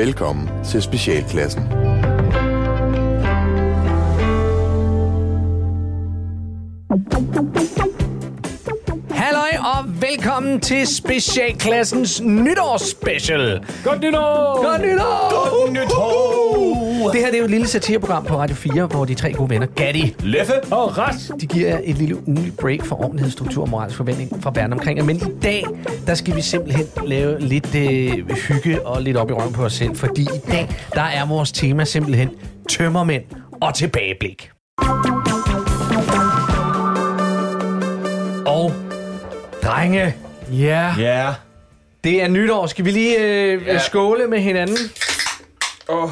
Velkommen til Specialklassen. Halløj og velkommen til Specialklassens nytårsspecial. Godt nytår! Godt nytår! Godt nytår! Det her det er jo et lille satireprogram på Radio 4, hvor de tre gode venner, Gatti, Leffe og Ras. de giver et lille ugenligt break for ordentlighed, struktur og moralsk forventning fra verden omkring. jer. Men i dag, der skal vi simpelthen lave lidt øh, hygge og lidt op i røven på os selv. Fordi i dag, der er vores tema simpelthen tømmermænd og tilbageblik. Og drenge, Ja. Ja. det er nytår. Skal vi lige øh, Ja. skåle med hinanden? Oh.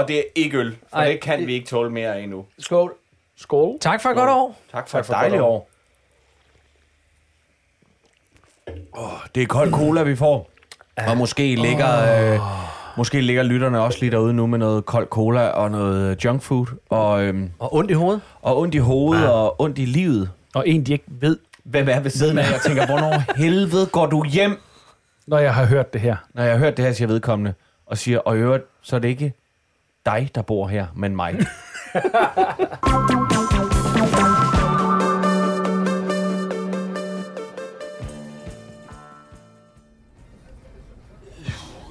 Og det er ikke øl, for Ej, det kan vi ikke tåle mere endnu. Skål. Skål. Tak for et godt år. Tak for Tak et for dejligt år. Oh, det er kold cola, vi får. Og måske ligger, øh, måske ligger lytterne også lige derude nu med noget kold cola og noget junk food. Og, øhm, Og ondt i hovedet. og ondt i hovedet og ondt i livet. Og en, de ikke ved, Hvem er ved siden af? Jeg tænker, hvornår helvede går du hjem? når jeg har hørt det her. Når jeg har hørt det her, siger vedkommende, og siger, og i øvrigt, så er det ikke dig, der bor her, men mig.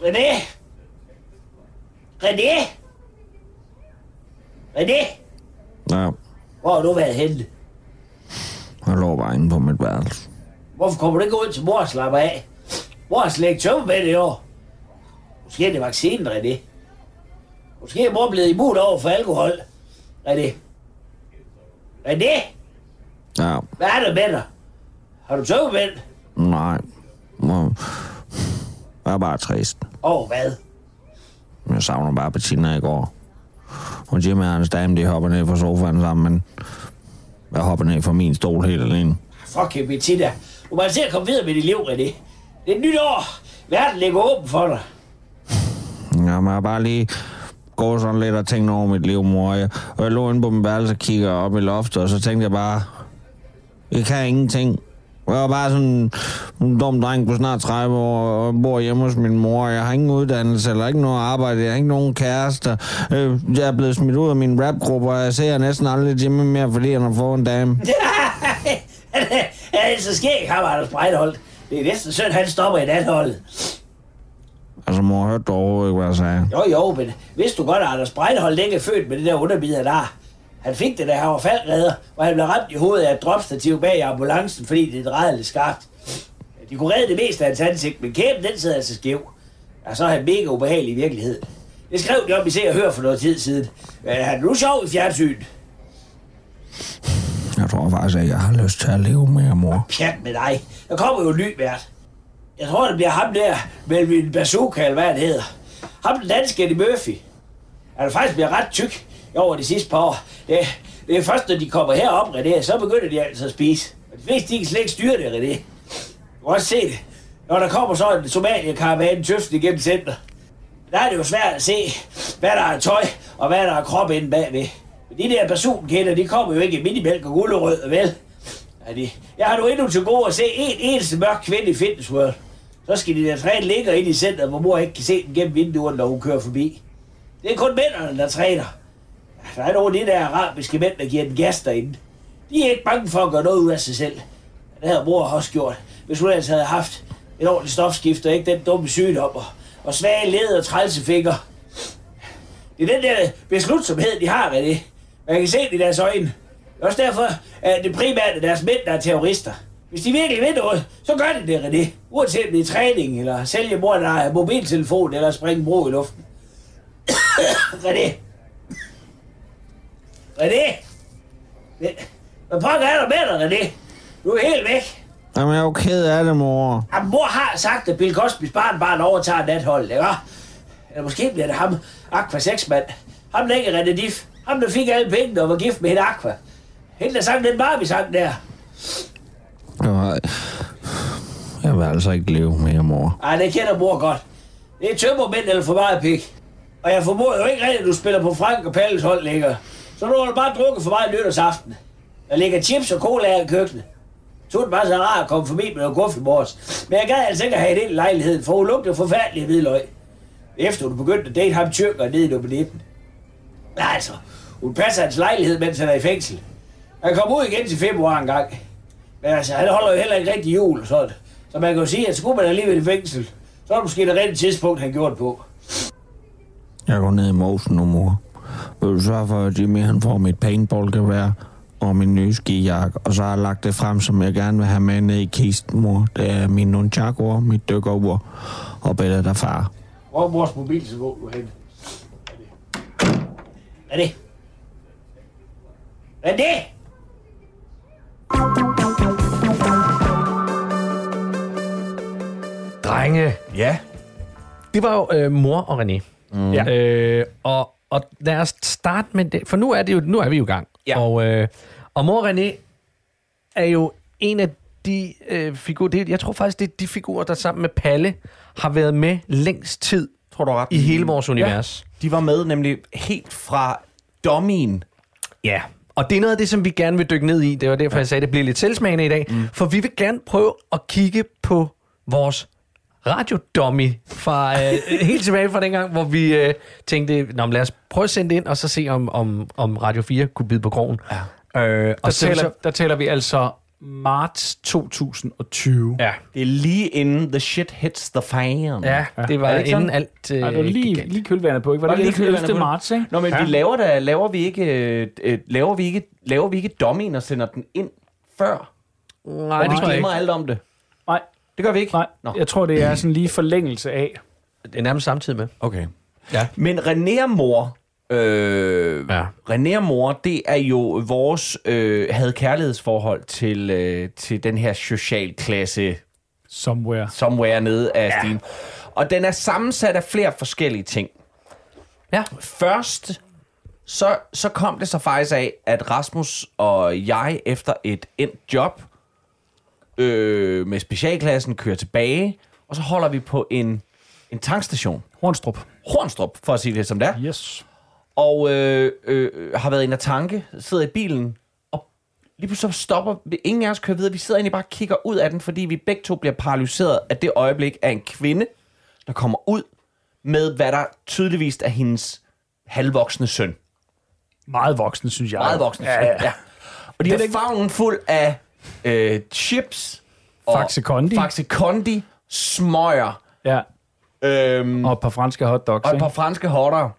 René? René? René? Ja, Hvor har du været henne? jeg lå bare inde på mit værelse. Hvorfor kommer du ikke ud til mor og slapper af? Mor har slet ikke tømme med det i år. Måske er det vaccinen, René. Måske er mor blevet immun over for alkohol. René. René? Ja, Hvad er der med dig? Har du tømmemænd? nej. Jeg er bare trist. Åh, oh, hvad? Jeg savner bare Bettina i går. Hun Jimmy og hans dame, de hopper ned fra sofaen sammen, men jeg hopper ned fra min stol helt alene. Fuck you, Bettina. Du må se at komme videre med dit liv, René. Det er et nyt år. Verden ligger åben for dig. Ja, men jeg har bare lige gået sådan lidt og tænkt over mit liv, mor. Jeg, og jeg lå inde på min værelse og kigger op i loftet, og så tænkte jeg bare, jeg kan ingenting. Jeg var bare sådan en dum dreng på snart 30 år, og bor hjemme hos min mor. Jeg har ingen uddannelse, eller ikke noget arbejde, jeg har ikke nogen kærester. Øh, jeg er blevet smidt ud af min rapgruppe, og jeg ser næsten aldrig Jimmy mere, fordi han har fået en dame. Ja, det er så skæg, ham Anders Breitholdt. Det er næsten synd, han stopper i natholdet. Altså, mor, hørte du overhovedet ikke, hvad jeg sagde? Jo, jo, men vidste du godt, at Anders Breitholdt ikke er født med det der underbider der? Han fik det, da han var faldredder, og han blev ramt i hovedet af et dropstativ bag i ambulancen, fordi det drejede lidt skarpt. De kunne redde det meste af hans ansigt, men kæben den sidder altså skæv. Og så er han mega ubehagelig i virkeligheden. Det skrev de om i Se og Hør for noget tid siden. Men han er nu sjov i fjernsyn. Jeg tror faktisk, at jeg har lyst til at leve mere, mor. Pjat med dig. Der kommer jo en ny vært. Jeg tror, det bliver ham der, Melvin Bazooka, eller hvad han hedder. Ham den danske Eddie Murphy. Han er faktisk blevet ret tyk over de sidste par år. Det, det er først, når de kommer herop, René, så begynder de altså at spise. Og de fleste, de kan slet ikke styre det, René. Du kan også se det. Når der kommer så en somalierkaravane tøften igennem center. Der er det jo svært at se, hvad der er tøj, og hvad der er krop inde bagved. Men de der personkender, de kommer jo ikke i minimælk og gulerød, vel? Jeg har nu endnu til gode at se en eneste mørk kvinde i Fitness World. Så skal de der træne ligger inde i centret, hvor mor ikke kan se dem gennem vinduet, når hun kører forbi. Det er kun mændene, der træner. Der er nogle af de der arabiske mænd, der giver den gas derinde. De er ikke bange for at gøre noget ud af sig selv. Det havde mor også gjort, hvis hun ellers havde haft et ordentligt stofskift, og ikke den dumme sygdom, og, og svage led og trælsefinger. Det er den der beslutsomhed, de har med det. Man kan se det i deres øjne. Det er også derfor, at det primært er deres mænd, der er terrorister. Hvis de virkelig vil noget, så gør de det, René. Uanset om det er træning, eller sælge mor, der er mobiltelefon, eller springe bro i luften. René. René. Hvad pokker er der med dig, René? Du er helt væk. Jamen, jeg er jo ked af det, mor. Jamen, mor har sagt, at Bill Cosbys barn overtager natholdet, ikke? Eller måske bliver det ham, Aqua 6 mand. Ham der ikke er René Diff. Ham der fik alle pengene og var gift med hende Aqua. Hende der sang den Barbie-sang der. Jeg, jeg vil altså ikke leve mere, mor. Ej, det kender mor godt. Det er tømmermænd eller for meget pik. Og jeg formoder jo ikke rigtigt, at du spiller på Frank og Palles hold længere. Så nu har du bare drukket for meget nytårsaften. Der ligger chips og cola i køkkenet. Så det bare så rart at komme forbi med noget guf i morges. Men jeg gad altså ikke at have det i lejligheden, for hun lugter forfærdelig hvidløg. efter hun begyndte at date ham tyrker nede i nummer 19. Nej, altså, hun passer hans lejlighed, mens han er i fængsel. Han kom ud igen til februar en gang. Men altså, han holder jo heller ikke rigtig jul, så, så man kan jo sige, at skulle man alligevel i fængsel, så er det måske det rigtige tidspunkt, han gjorde det på. Jeg går ned i mosen nu, mor. Vil du sørge for, at Jimmy han får mit paintballgevær og min nye skijakke, og så har jeg lagt det frem, som jeg gerne vil have med ned i kisten, mor. Det er min nunchaku mit dykkerur og billedet af far. Hvor er vores mobiltelefon du hen? Er det? Hvad er det? Drenge, Ja. det var jo øh, mor og René. Mm. Ja. Øh, og, og lad os starte med det, for nu er, det jo, nu er vi jo i gang. Ja. Og, øh, og mor og René er jo en af de øh, figurer, det, jeg tror faktisk, det er de figurer, der sammen med Palle har været med længst tid Tror du ret? i hele vores univers. De var med nemlig helt fra Dommien. Ja, og det er noget af det, som vi gerne vil dykke ned i. Det var derfor, jeg sagde, at det bliver lidt selvsmagende i dag. Mm. For vi vil gerne prøve at kigge på vores radiodummy fra øh, helt tilbage fra dengang, hvor vi øh, tænkte, Nå, lad os prøve at sende det ind, og så se, om, om, om Radio 4 kunne bide på krogen. Ja. Øh, Der, og så, taler, så, der taler vi altså marts 2020. ja, Det er lige inden the shit hits the fan. ja, det var det ikke inden sådan? alt øh, Nej, det var lige, lige kølvandet på, ikke? Var Var det det lige kølvandet 11. på? marts, ikke? Nå, men ja. vi laver, da, laver vi ikke, øh, øh, laver vi ikke, laver vi ikke Dommien og sender den ind før? Nej, Og det tror jeg glemmer ikke. alt om det. Det gør vi ikke? nej. Nå. Jeg tror, det er sådan lige forlængelse af. Det er nærmest samtidig med. Okay. Ja. Men René og mor, øh, Ja. René og mor, det er jo vores øh, havde kærlighedsforhold til, øh, til den her socialklasse Somewhere. somewhere nede af ja. stien. Og den er sammensat af flere forskellige ting. Ja. Først, så, så kom det så faktisk af, at Rasmus og jeg efter et endt job øh, med specialklassen kører tilbage, og så holder vi på en, en tankstation. Hornstrup. Hornstrup, for at sige det som det er. Yes. Og øh, øh, har været inde og tanke, sidder i bilen, og lige pludselig stopper, ingen af os kører videre, vi sidder egentlig bare og kigger ud af den, fordi vi begge to bliver paralyseret af det øjeblik af en kvinde, der kommer ud med, hvad der tydeligvis er hendes halvvoksne søn. Meget voksen, synes jeg. Meget voksne Ja, søn, ja. ja. Og de Det er favnen fuld af øh, chips, og Faxe Kondi. Faxe Kondi, smøger, ja. øhm, Og et par franske hotdogs, og et par franske hotter.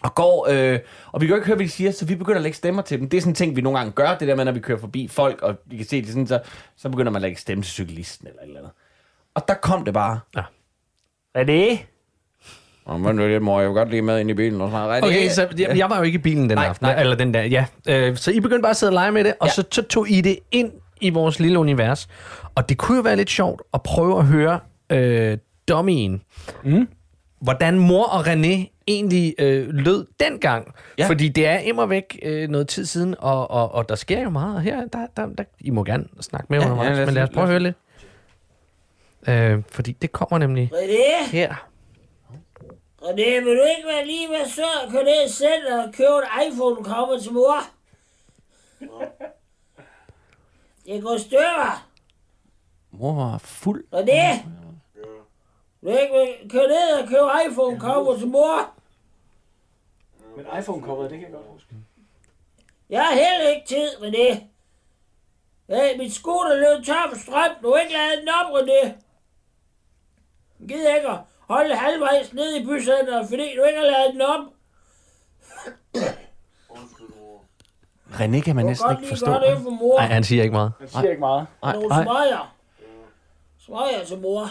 Og går, øh, og vi kan jo ikke høre, hvad de siger, så vi begynder at lægge stemmer til dem. Det er sådan en ting, vi nogle gange gør, det der med, når vi kører forbi folk, og vi kan se det sådan, så, så begynder man at lægge stemme til cyklisten eller et eller andet. Og der kom det bare. Er det? Og man er lidt mor, jeg vil godt lige med ind i bilen og sådan noget. Okay, så jeg, jeg var jo ikke i bilen den Nej, aften, nej. eller den der, ja. Øh, så I begyndte bare at sidde og lege med det, og Ja. så, så tog I det ind i vores lille univers. Og det kunne jo være lidt sjovt at prøve at høre øh, dummyen. Mm. Hvordan mor og René egentlig øh, lød dengang. Ja. Fordi det er immer væk øh, noget tid siden, og, og, og der sker jo meget. Og her, der, der, der, I må gerne snakke med Ja, undervejs, ja, lad os- men lad os prøve at høre lidt. Øh, fordi det kommer nemlig René? her. René, vil du ikke være lige med så at køre ned center og købe en iPhone, kommer til mor? Det går stykker. Mor var fuld. René? Vil du ikke vil køre ned og købe iPhone, kommer til mor? Men iPhone-coveret, det kan jeg godt huske. Jeg har heller ikke tid, René. Hey, mit scooter løb tør for strøm. Du har ikke lavet den op, René. Jeg gider ikke at holde halvvejs ned i bycenteret, fordi du ikke har lavet den op. René kan man Du kan næsten godt ikke lige forstå. gøre det for mor. Nej, han siger ikke meget. Jeg siger ikke meget. Nogle nej. smøger. Smøger til mor.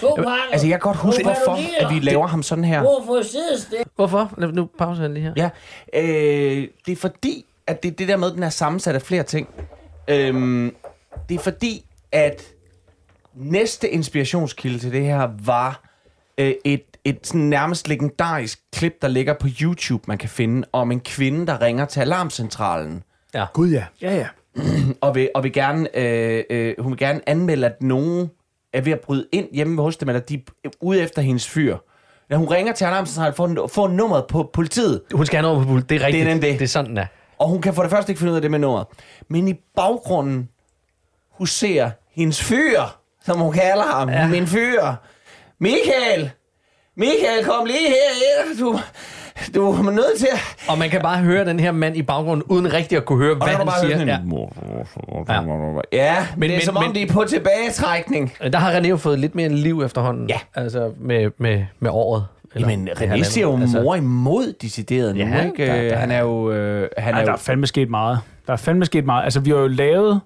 To pakker. Altså, jeg kan godt huske, hvorfor at vi laver ham sådan her. Hvorfor? Lad- Nu pauser jeg lige her. Ja, øh, det er fordi, at det, det der med, at den er sammensat af flere ting. Øhm, det er fordi, at næste inspirationskilde til det her var øh, et, et sådan nærmest legendarisk klip, der ligger på YouTube, man kan finde, om en kvinde, der ringer til alarmcentralen. Gud ja. Ja, ja. og vil, og vil gerne, øh, øh, hun vil gerne anmelde, at nogen er ved at bryde ind hjemme hos dem, eller de er ude efter hendes fyr. Ja, hun ringer til alarmcentralen for, at få nummeret på politiet. Hun skal have noget på pult. Det er rigtigt. Det er det. det er sådan, den er. Og hun kan for det første ikke finde ud af det med nummeret. Men i baggrunden huserer hendes fyr, som hun kalder ham. Ja. Min fyr. Michael, Michael, kom lige her. Du, du er nødt til at... Og man kan bare høre den her mand i baggrunden, uden rigtig at kunne høre, hvad han siger. Ja. men, Men- det er men- som om, men- de er på tilbagetrækning. Der har René jo fået lidt mere liv efterhånden. Ja. Altså med, med, med året. Eller Jamen, det René siger jo Altså, mor imod decideret nu, Ja, ikke? der- Øh, der- Han er jo... Øh, han Ej, er der jo er fandme sket meget. Der er fandme sket meget. Altså, vi har jo lavet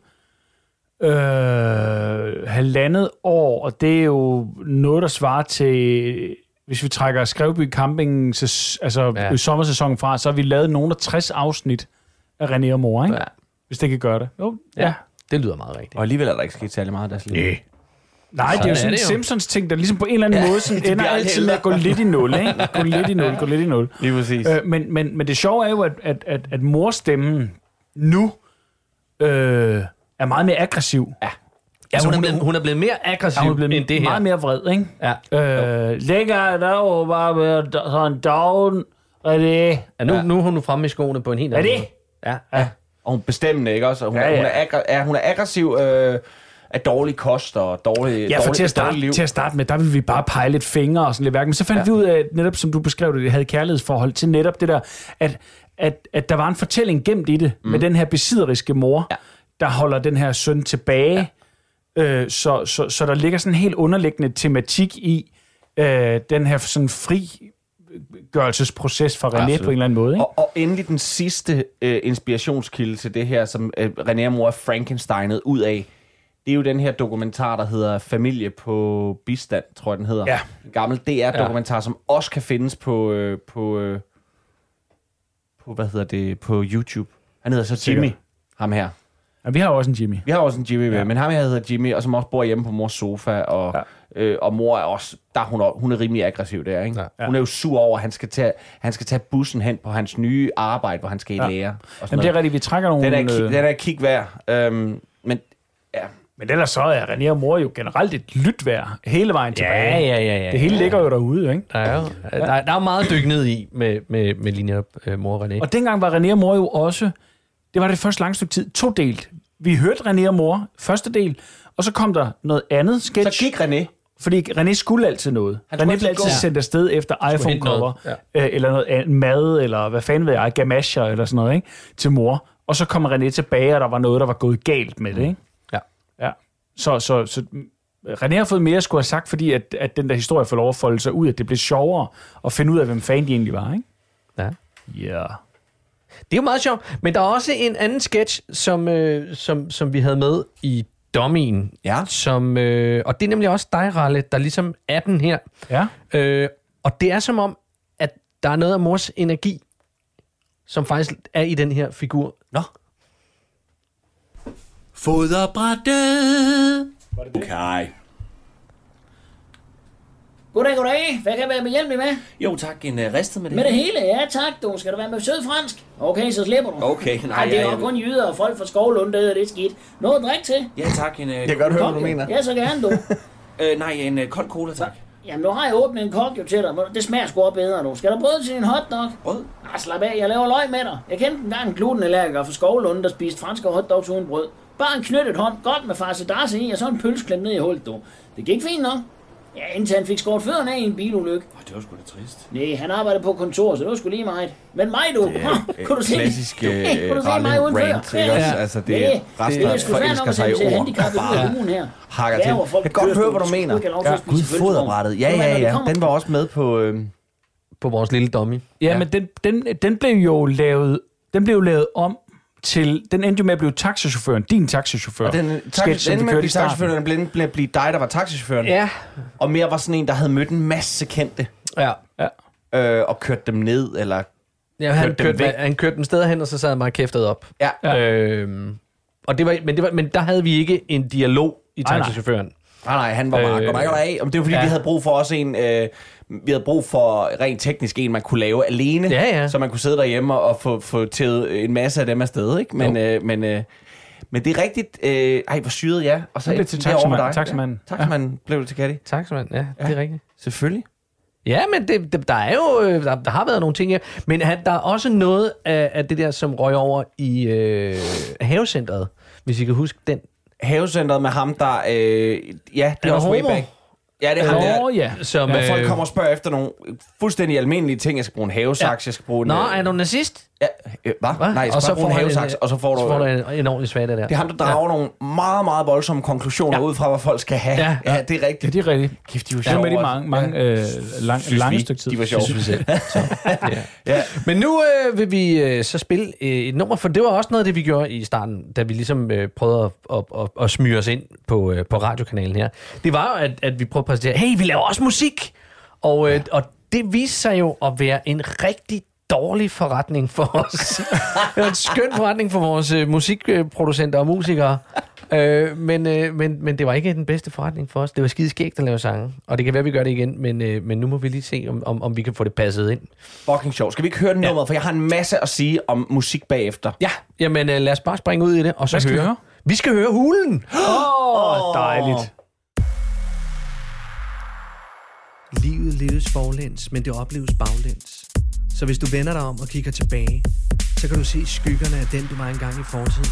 øh, halvandet år, og det er jo noget, der svarer til... Hvis vi trækker Skrevby Camping, altså Ja. ja. sommersæsonen fra, så har vi lavet nogle af 60 afsnit af René og Mor, ikke? Ja. Hvis det kan gøre det. Jo, ja. ja. Det lyder meget rigtigt. Og alligevel er der ikke sket særlig meget i deres liv. Nej, det er jo sådan en. Simpsons-ting, der ligesom på en eller anden ja, måde sådan ender altid med at gå lidt i nul, ikke? Gå lidt i nul, gå lidt i nul. Lige præcis. Øh, men, men, men det sjove er jo, at, at, at, at morstemmen nu øh, er meget mere aggressiv. Ja. Ja, hun, er blevet, hun er blevet mere aggressiv Ja, hun er blevet end det her. meget mere vred, ikke? Ja. Øh, lægger der jo bare med sådan down, René. Ja, nu, nu er hun fremme i skoene på en helt Er anden det? måde. Ja. ja. Og hun er bestemmende, ikke også? Og hun, Ja, ja, ja. ja. Hun, er aggra- ja, hun er aggressiv øh, af dårlig kost og dårlig, Ja, for dårlig, til at, starte, dårlig liv. til at starte med, der ville vi bare pege lidt fingre og sådan lidt værk. Men så fandt ja. vi ud af, netop som du beskrev det, det havde kærlighedsforhold til netop det der, at, at, at der var en fortælling gemt i det, mm. med den her besidderiske mor, ja. der holder den her søn tilbage. Ja. Øh, så, så, så der ligger sådan en helt underliggende tematik i øh, den her sådan frigørelsesproces for René Absolut. på en eller anden måde. Ikke? Og, og endelig den sidste øh, inspirationskilde til det her, som øh, René mor er Frankensteinet ud af, det er jo den her dokumentar, der hedder Familie på bistand, tror jeg den hedder. Ja. En gammel DR-dokumentar, ja. som også kan findes på, øh, på, øh, på, hvad hedder det, på YouTube. Han hedder så Jimmy, Sikkert. ham her. Ja, vi har også en Jimmy. Vi har også en Jimmy med, ja. men ham her hedder Jimmy, og som også bor hjemme på mors sofa, og, ja. øh, og mor er også, der er hun, er- hun er rimelig aggressiv der, ikke? Ja. Ja. Hun er jo sur over, at han skal, tage, han skal tage bussen hen på hans nye arbejde, hvor han skal i Ja. lære. Og Jamen, det er rigtigt, vi trækker nogle... den er, ki- øh, den er kig værd. Øhm, men ja, Men ellers så er René og mor jo generelt et lytvær hele vejen tilbage. Ja, ja, ja, ja. Det hele ligger jo derude, ikke? Der er jo der, er- der er meget dyk ned i med, med, med linjer øh, mor og René. Og dengang var René og mor jo også, det var det første lange stykke tid, to delt. Vi hørte René og mor, første del, og så kom der noget andet så sketch. gik René. Fordi René skulle altid noget. Han René blev altid gå. sendt afsted efter iPhone-cover, noget, øh, eller noget andet, mad, eller hvad fanden ved jeg, gamasher, eller sådan noget, ikke? til mor. Og så kom René tilbage, og der var noget, der var gået galt med det. Ikke? Ja. Ja. Så, så, så René har fået mere at skulle have sagt, fordi at, at den der historie får lov at folde sig ud, at det blev sjovere at finde ud af, hvem fanden de egentlig var. Ikke? Ja. Ja. Det er jo meget sjovt. Men der er også en anden sketch, som, øh, som, som vi havde med i Dommien. Ja. Som, øh, og det er nemlig også dig, Ralle, der ligesom er den her. Ja. Øh, og det er som om, at der er noget af mors energi, som faktisk er i den her figur. Nå. Foderbrættet. Okay. Goddag, goddag. Hvad kan jeg være behjælpelig med? Jo tak, en uh, ristet med det. Med det hele? Ja, tak, du. Skal du være med sød fransk? Okay, så slipper du. Okay, nej, Nej, det er jo ja. kun jyder og folk fra Skovlund, der det er skidt. Noget at drikke til? Ja tak, en... Uh, Jeg kan godt høre, hvad du mener. Ja, så gerne du. øh, nej, en uh, kold cola tak. Jamen, nu har jeg åbnet en kok jo til dig. Det smager sgu bedre nu. Skal der brød til din hotdog? Brød? Ah, slap af, jeg laver løg med dig. Jeg kendte engang en glutenallergiker fra Skovlund, der spiste franske hotdogs uden brød. Bare en knyttet hånd, godt med farsedarse i, og så en pølse klemt ned i hullet, du. Det gik fint nok. Ja, indtil han fik skåret fødderne af i en bilulykke. Oh, det var sgu da trist. Nej, han arbejdede på kontor, så det var sgu lige meget. Men mig, du, det kunne du se, Klassisk kunne du se øh, mig uden rant, ikke også? Altså, det er resten det er af forelsker sig i ord. af ugen her. Hakker Ja, til. Jeg kan godt høre, hvad du mener. spise Gud, foderbrættet. Ja, ja, ja. Den var også med på... Øh, På vores lille dummy. Ja, Ja. ja. men den, den, den blev jo lavet, den blev lavet om til, den endte jo med at blive taxachaufføren, din taxachauffør. og den sketch, som den vi med at blive den blev, blev blive dig, der var taxichaufføren. Ja. Og mere var sådan en, der havde mødt en masse kendte, Ja. Ja. øh, og kørt dem ned, eller... ja han, Kørte dem kørte, væk. han kørte dem steder hen, og så sad bare kæftet op. Ja, Ja. Øhm, og det var, men, det var, men der havde vi ikke en dialog i Nej, nej. Nej, han var bare, Øh, goddag, goddag. Om det var fordi, ja. ja. vi havde brug for også en, øh, vi havde brug for rent teknisk en, man kunne lave alene. Ja, ja. Så man kunne sidde derhjemme og få, få tævet en masse af dem afsted, ikke? Men, øh, men, øh, men det er rigtigt, øh, ej, hvor syret, ja. Og så Det blev til derovre med taxamand- dig. taxamanden. Ja. Taxamanden blev det til Katti. Tak, Svend. Ja, ja, det er rigtigt. Selvfølgelig. Ja, men det, det, der er jo, øh, der, der har været nogle ting her. Men han, der er også noget af, af det der, som røg over i øh, havecentret, hvis I kan huske den. Havecentret med ham, der, øh, ja, det er også homo. back. Ja, det er ham der. Nå ja. Som, Hvor folk øh, kommer og spørger efter nogle fuldstændig almindelige ting. Jeg skal bruge en havesaks, jeg skal bruge en... Nå, øh, er du nazist? Ja, øh, hvad? Hva? Nej, skal bare bruge en havesaks, og så får du... så får du en, en ordentlig svag der. Det er ham, der drager ja. nogle meget, meget voldsomme konklusioner ja. ud fra, hvad folk skal have. Ja. Ja, ja det er Ja, rigtigt. det er rigtigt. Kæft, de var Det var sjove. med de mange, mange øh, lang, Synes lange vi, stykke tid. De var sjove. Synes vi. Så, ja. Ja. Men nu øh, vil vi øh, så spille øh, et nummer, for det var også noget af det, vi gjorde i starten, da vi ligesom øh, prøvede at, at, at, at smyge os ind på, øh, på radiokanalen her. Det var jo, at, at vi prøvede at præsentere, hey, vi laver også musik! Og, øh, ja. og det viste sig jo at være en rigtig dårlig forretning for os. det var en skøn forretning for vores øh, musikproducenter og musikere. Øh, men, øh, men, men det var ikke den bedste forretning for os. Det var skide skægt at lave sange. Og det kan være, at vi gør det igen, men, øh, men nu må vi lige se, om, om, om vi kan få det passet ind. Fucking sjov. Skal vi ikke høre den nummeret? For jeg har en masse at sige om musik bagefter. Ja, jamen øh, lad os bare springe ud i det, og så Hvad skal vi høre. høre? Vi skal høre hulen. Åh, oh, dejligt. Livet leves forlæns, men det opleves baglæns. Så hvis du vender dig om og kigger tilbage, så kan du se skyggerne af den, du var engang i fortiden.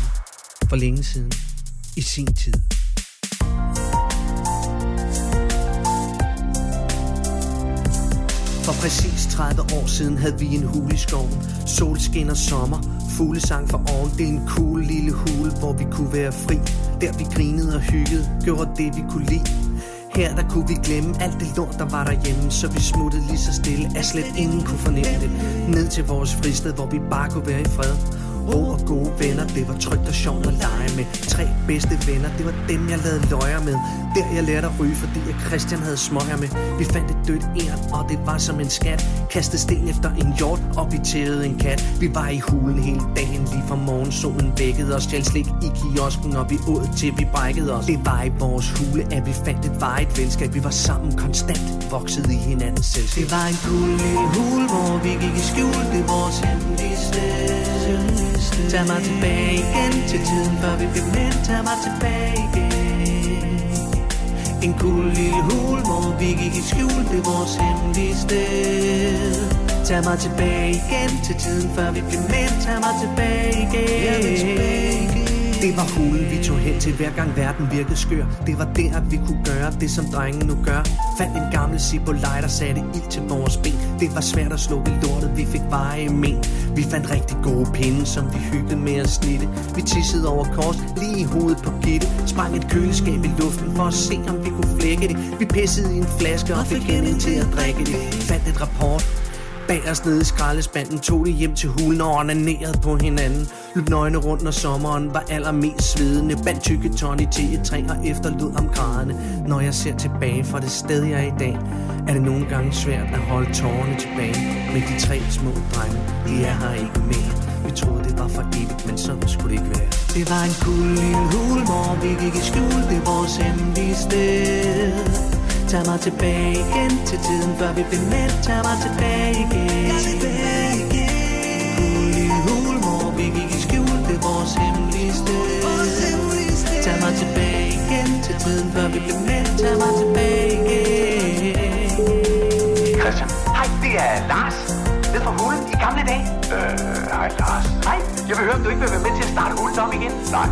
For længe siden. I sin tid. For præcis 30 år siden havde vi en hul i skoven. Solskin og sommer, fuglesang for oven. Det er en cool lille hule, hvor vi kunne være fri. Der vi grinede og hyggede, gjorde det vi kunne lide. Her der kunne vi glemme alt det lort, der var derhjemme. Så vi smuttede lige så stille, at slet ingen kunne fornemme det. Ned til vores fristed, hvor vi bare kunne være i fred. Ro og gode venner, det var trygt og sjovt at lege med. Tre bedste venner, det var dem jeg lavede løjer med. Der jeg lærte at ryge, fordi jeg Christian havde smøger med. Vi fandt et dødt æren, og det var som en skat. Kastede sten efter en hjort, og vi tævede en kat. Vi var i hulen hele dagen, lige fra morgensolen vækkede os. Stjæl slik i kiosken, og vi åd til vi brækkede os. Det var i vores hule, at vi fandt et varigt venskab. Vi var sammen konstant, voksede i hinandens selskab. Det var en cool lille hule, hvor vi gik i skjul. Det var vores hemmelige sted. Tag mig tilbage igen til tiden, før vi blev mænd Tag mig tilbage igen. En cool lille hul, hvor vi gik i skjul Det er vores hemmelige sted. Tag mig tilbage igen til tiden, før vi blev mænd Tag mig tilbage igen det var hulen, vi tog hen til hver gang verden virkede skør. Det var der, vi kunne gøre det, som drengen nu gør. Fandt en gammel Zippo lighter, satte ild til vores ben. Det var svært at slukke lortet, vi fik veje men. Vi fandt rigtig gode pinde, som vi hyggede med at snitte Vi tissede over kors, lige i hovedet på Gitte. Sprang et køleskab i luften for at se, om vi kunne flække det. Vi pissede i en flaske og fik hende til at drikke det. Fandt et rapport Bagerst nede i skraldespanden tog de hjem til hulen og onanerede på hinanden. Løb nøgne rundt, når sommeren var allermest svedende. Bandt tykke i til et træ og efterlod om grædende. Når jeg ser tilbage fra det sted, jeg er i dag Er det nogle gange svært at holde tårerne tilbage. Men de tre små drenge, de er her ikke mere. Vi troede, det var for evigt, men sådan skulle det ikke være. Det var en cool lille hul, hvor vi gik i skjul. Det er vores hemmelige sted. Tag mig tilbage igen til tiden, før vi blev mænd Tag mig tilbage igen Cool lille hul, hvor vi gik i skjul Det er vores hemmelige sted Tag mig tilbage igen til tiden, før vi blev mænd Tag mig tilbage igen Christian. Hej, det er Lars. Nede fra hulen i gamle dage. Øh, hej Lars. Hej, jeg vil høre, om du ikke vil være med til at starte hulen op igen. Nej,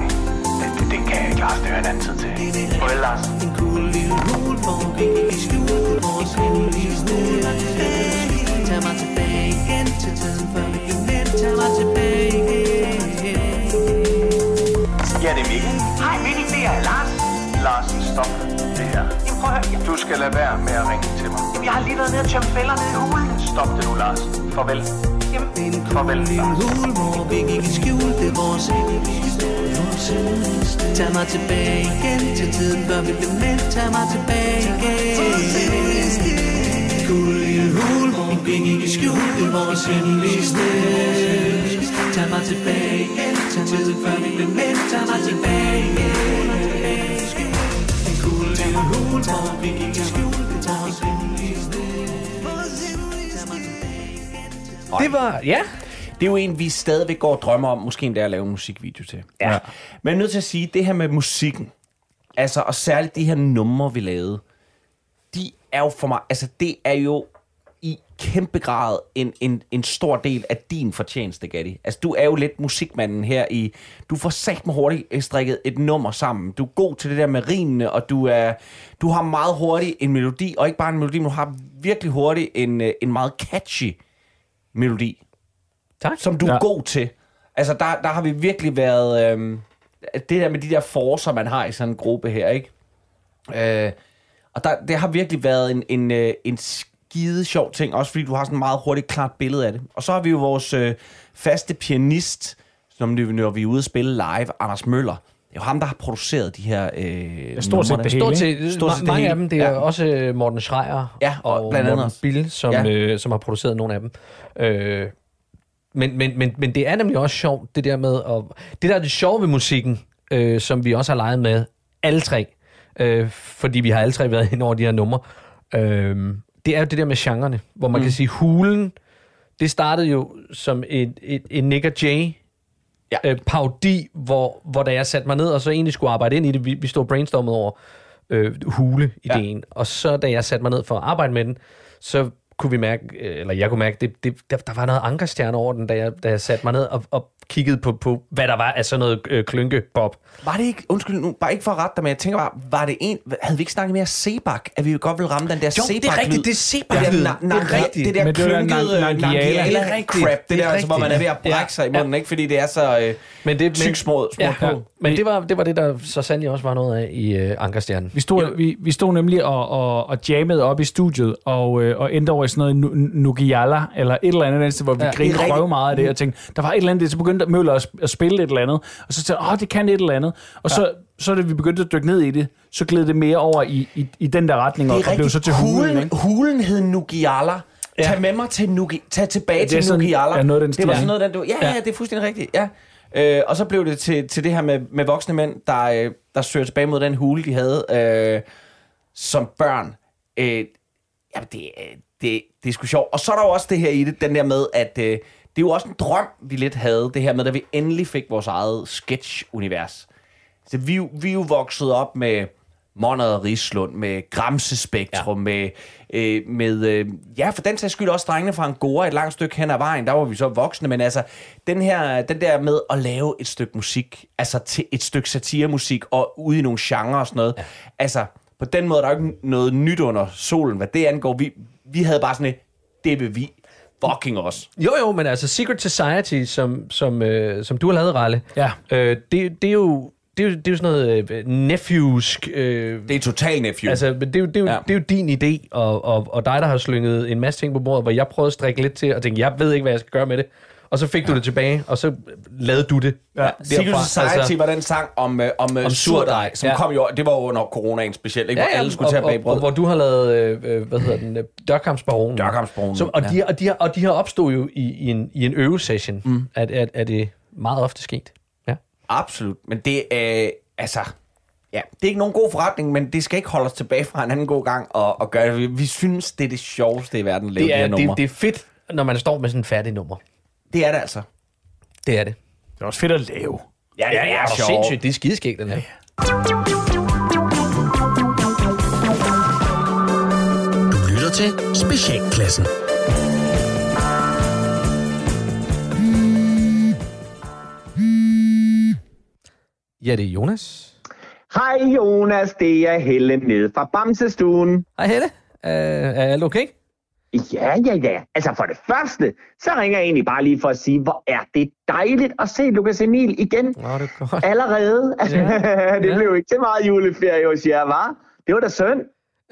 det, det, kan jeg ikke, Lars. Det hører en anden tid til. Farvel, Lars. En cool lille hul, hvor vi i skjul vores hemmelige sted Tag mig tilbage igen til tiden, før vi blev mænd Tag mig tilbage igen Ja, det er Mikkel. Hej Mikkel, det er Lars. Lars, stop det her. Jamen prøv at høre. Du skal lade være med at ringe til mig. Jamen, jeg har lige været nede og tømme fælder nede i hulen. Stop det nu, Lars. Farvel. Jamen, En Lars. hul, hvor vi gik i skjul. Det er vores sted. Tag mig tilbage igen til tiden, før vi blev mænd. Tag mig tilbage igen. Cool lille hul, hvor vi gik i skjul. Det er vores hemmelige sted Tag mig tilbage igen til tiden, før vi blev mænd. Tag mig tilbage igen. En cool lille hul, hvor vi gik i skjul. Det er vores hemmelige Det var, ja. Det er jo en, vi stadigvæk går og drømmer om, måske endda at lave en musikvideo til. Ja. Men jeg er nødt til at sige, det her med musikken, altså, og særligt de her numre, vi lavede, de er jo for mig, altså det er jo, i kæmpe grad en, en, en stor del af din fortjeneste, Gatti. Altså, du er jo lidt musikmanden her i... Du får sagt med hurtigt øh, strikket et nummer sammen. Du er god til det der med rimene, og du, er, du har meget hurtigt en melodi, og ikke bare en melodi, men du har virkelig hurtigt en, øh, en meget catchy melodi. Tak. Som du er Ja. god til. Altså, der, der har vi virkelig været... Øhm, det der med de der forser, man har i sådan en gruppe her, ikke? Øh, og der, det har virkelig været en, en, øh, en skide sjov ting, også fordi du har sådan et meget hurtigt klart billede af det. Og så har vi jo vores øh, faste pianist, som nu- når vi er ude at spille live, Anders Møller. Det er jo ham, der har produceret de her øh, stort set numre det hele. Stort set, Stort set ma- det mange hele. af dem, det er Ja. også øh, Morten Schreier Ja, og og blandt andet Morten også. Bill, som, Ja. øh, som har produceret nogle af dem. Øh, men, men, men, men det er nemlig også sjovt, det der med, at, det der er det sjove ved musikken, øh, som vi også har leget med, alle tre, øh, fordi vi har alle tre været ind over de her numre, øh, det er jo det der med genrerne, hvor man mm. kan sige, hulen, det startede jo som et, et, et Nick og Jay Ja. øh, parodi, hvor, hvor da jeg satte mig ned og så egentlig skulle arbejde ind i det, vi, vi stod brainstormet over øh, hule-ideen, ja. og så da jeg satte mig ned for at arbejde med den, så kunne vi mærke, øh, eller jeg kunne mærke, det, det, der, der var noget ankerstjerne over den, da jeg, da jeg satte mig ned og, og kiggede på, på, hvad der var af sådan noget øh, klynkepop. Var det ikke, undskyld nu, bare ikke for at rette dig, men jeg tænker bare, var det en, havde vi ikke snakket mere Sebak, at vi godt ville ramme den der Jo, Sebak det er rigtigt, det er Sebak-lyden. Det, Det er rigtigt. det der klynkede Nan- Nangiala. Crap, det, er der, altså, hvor man er ved at brække Ja. sig i munden, ikke? fordi det er så øh, Men det, tyk små, små ja, på. Ja. Men det var, det var det, der så sandelig også var noget af i øh, Ankerstjernen. Vi stod, vi, vi stod nemlig og, og, og jammede op i studiet, og, øh, og endte over i sådan noget nu- Nugiala, eller et eller andet, hvor vi Ja, ja, det grinede røv meget af det, og tænkte, der var et eller andet, så begyndte Møller at, at spille et eller andet, og så tænkte jeg, åh, det kan et eller andet. Og så, så da vi begyndte at dykke ned i det, så gled det mere over i, i, i den der retning, og, Det er og blev så til hulen, hulen, ikke? hulen hed Nugiala. Ja. Tag med mig til Nugi, tag tilbage det er til sådan- Nugiala. ja, noget den det var sådan noget, den, du, ja, ja, Ja. det er fuldstændig rigtigt. Ja. Øh, og så blev det til, til det her med, med voksne mænd, der, øh, der søger tilbage mod den hule, de havde øh, som børn. Øh, jamen, det, øh, det, det er sgu sjovt. Og så er der jo også det her i det, den der med, at øh, det er jo også en drøm, vi lidt havde, det her med, at vi endelig fik vores eget sketch-univers. Så vi, vi er jo vokset op med Monad og Rislund, med Gramse Spektrum, ja. med, øh, med øh, ja, for den sags skyld også drengene fra Angora et langt stykke hen ad vejen, der var vi så voksne, men altså, den her, den der med at lave et stykke musik, altså til et stykke satiremusik, og ude i nogle genrer og sådan noget, ja. altså, på den måde er der jo ikke noget nyt under solen, hvad det angår. Vi, vi havde bare sådan et, det vil vi fucking os. Jo, jo, men altså Secret Society, som, som, øh, som du har lavet, Ralle, Ja. øh, det, det, er jo, det, er jo, det er jo sådan noget øh. Øh, Det er total nephew. Altså, men det er, jo, det, er jo, Ja. ja. det er jo din idé, og, og, og dig, der har slynget en masse ting på bordet, hvor jeg prøvede at strikke lidt til, og tænkte, jeg ved ikke, hvad jeg skal gøre med det. Og så fik ja. du det tilbage, og så lavede du det. Ja. Secret Society altså, var den sang om, øh, om, om Om surdej, som ja. ja. kom jo, det var jo under coronaen specielt, ikke? hvor alle skulle og, tage og, bagbrød. og, hvor du har lavet, øh, øh, hvad hedder den, øh, Dørkampsbaronen. Dørkampsbaronen, Som, og, ja. de, og, de, har- og de har opstået jo i, i, en, i en øvesession, mm. at, at, at det meget ofte sket. Absolut, men det er, øh, altså, ja, det er ikke nogen god forretning, men det skal ikke holde os tilbage fra en anden god gang og, og gøre det. Vi, vi synes, det er det sjoveste i verden at lave Det, de her er, numre. det, det er fedt, når man står med sådan en færdig nummer. det er det altså. Det er det. Det er også fedt at lave. Ja, det Ja, det er sjovt. sindssygt. Det er skideskægt, den her. Du lytter til Specialklassen. Ja, det er Jonas. Hej Jonas, det er Helle nede fra Bamsestuen. Hej Helle. Uh, er alt okay? Ja, ja, ja. Altså for det første, så ringer jeg egentlig bare lige for at sige, hvor er det dejligt at se Lukas Emil igen. Nå, det er godt. Allerede. Ja. det Ja. blev ikke så meget juleferie hos jer, var? Det var da synd.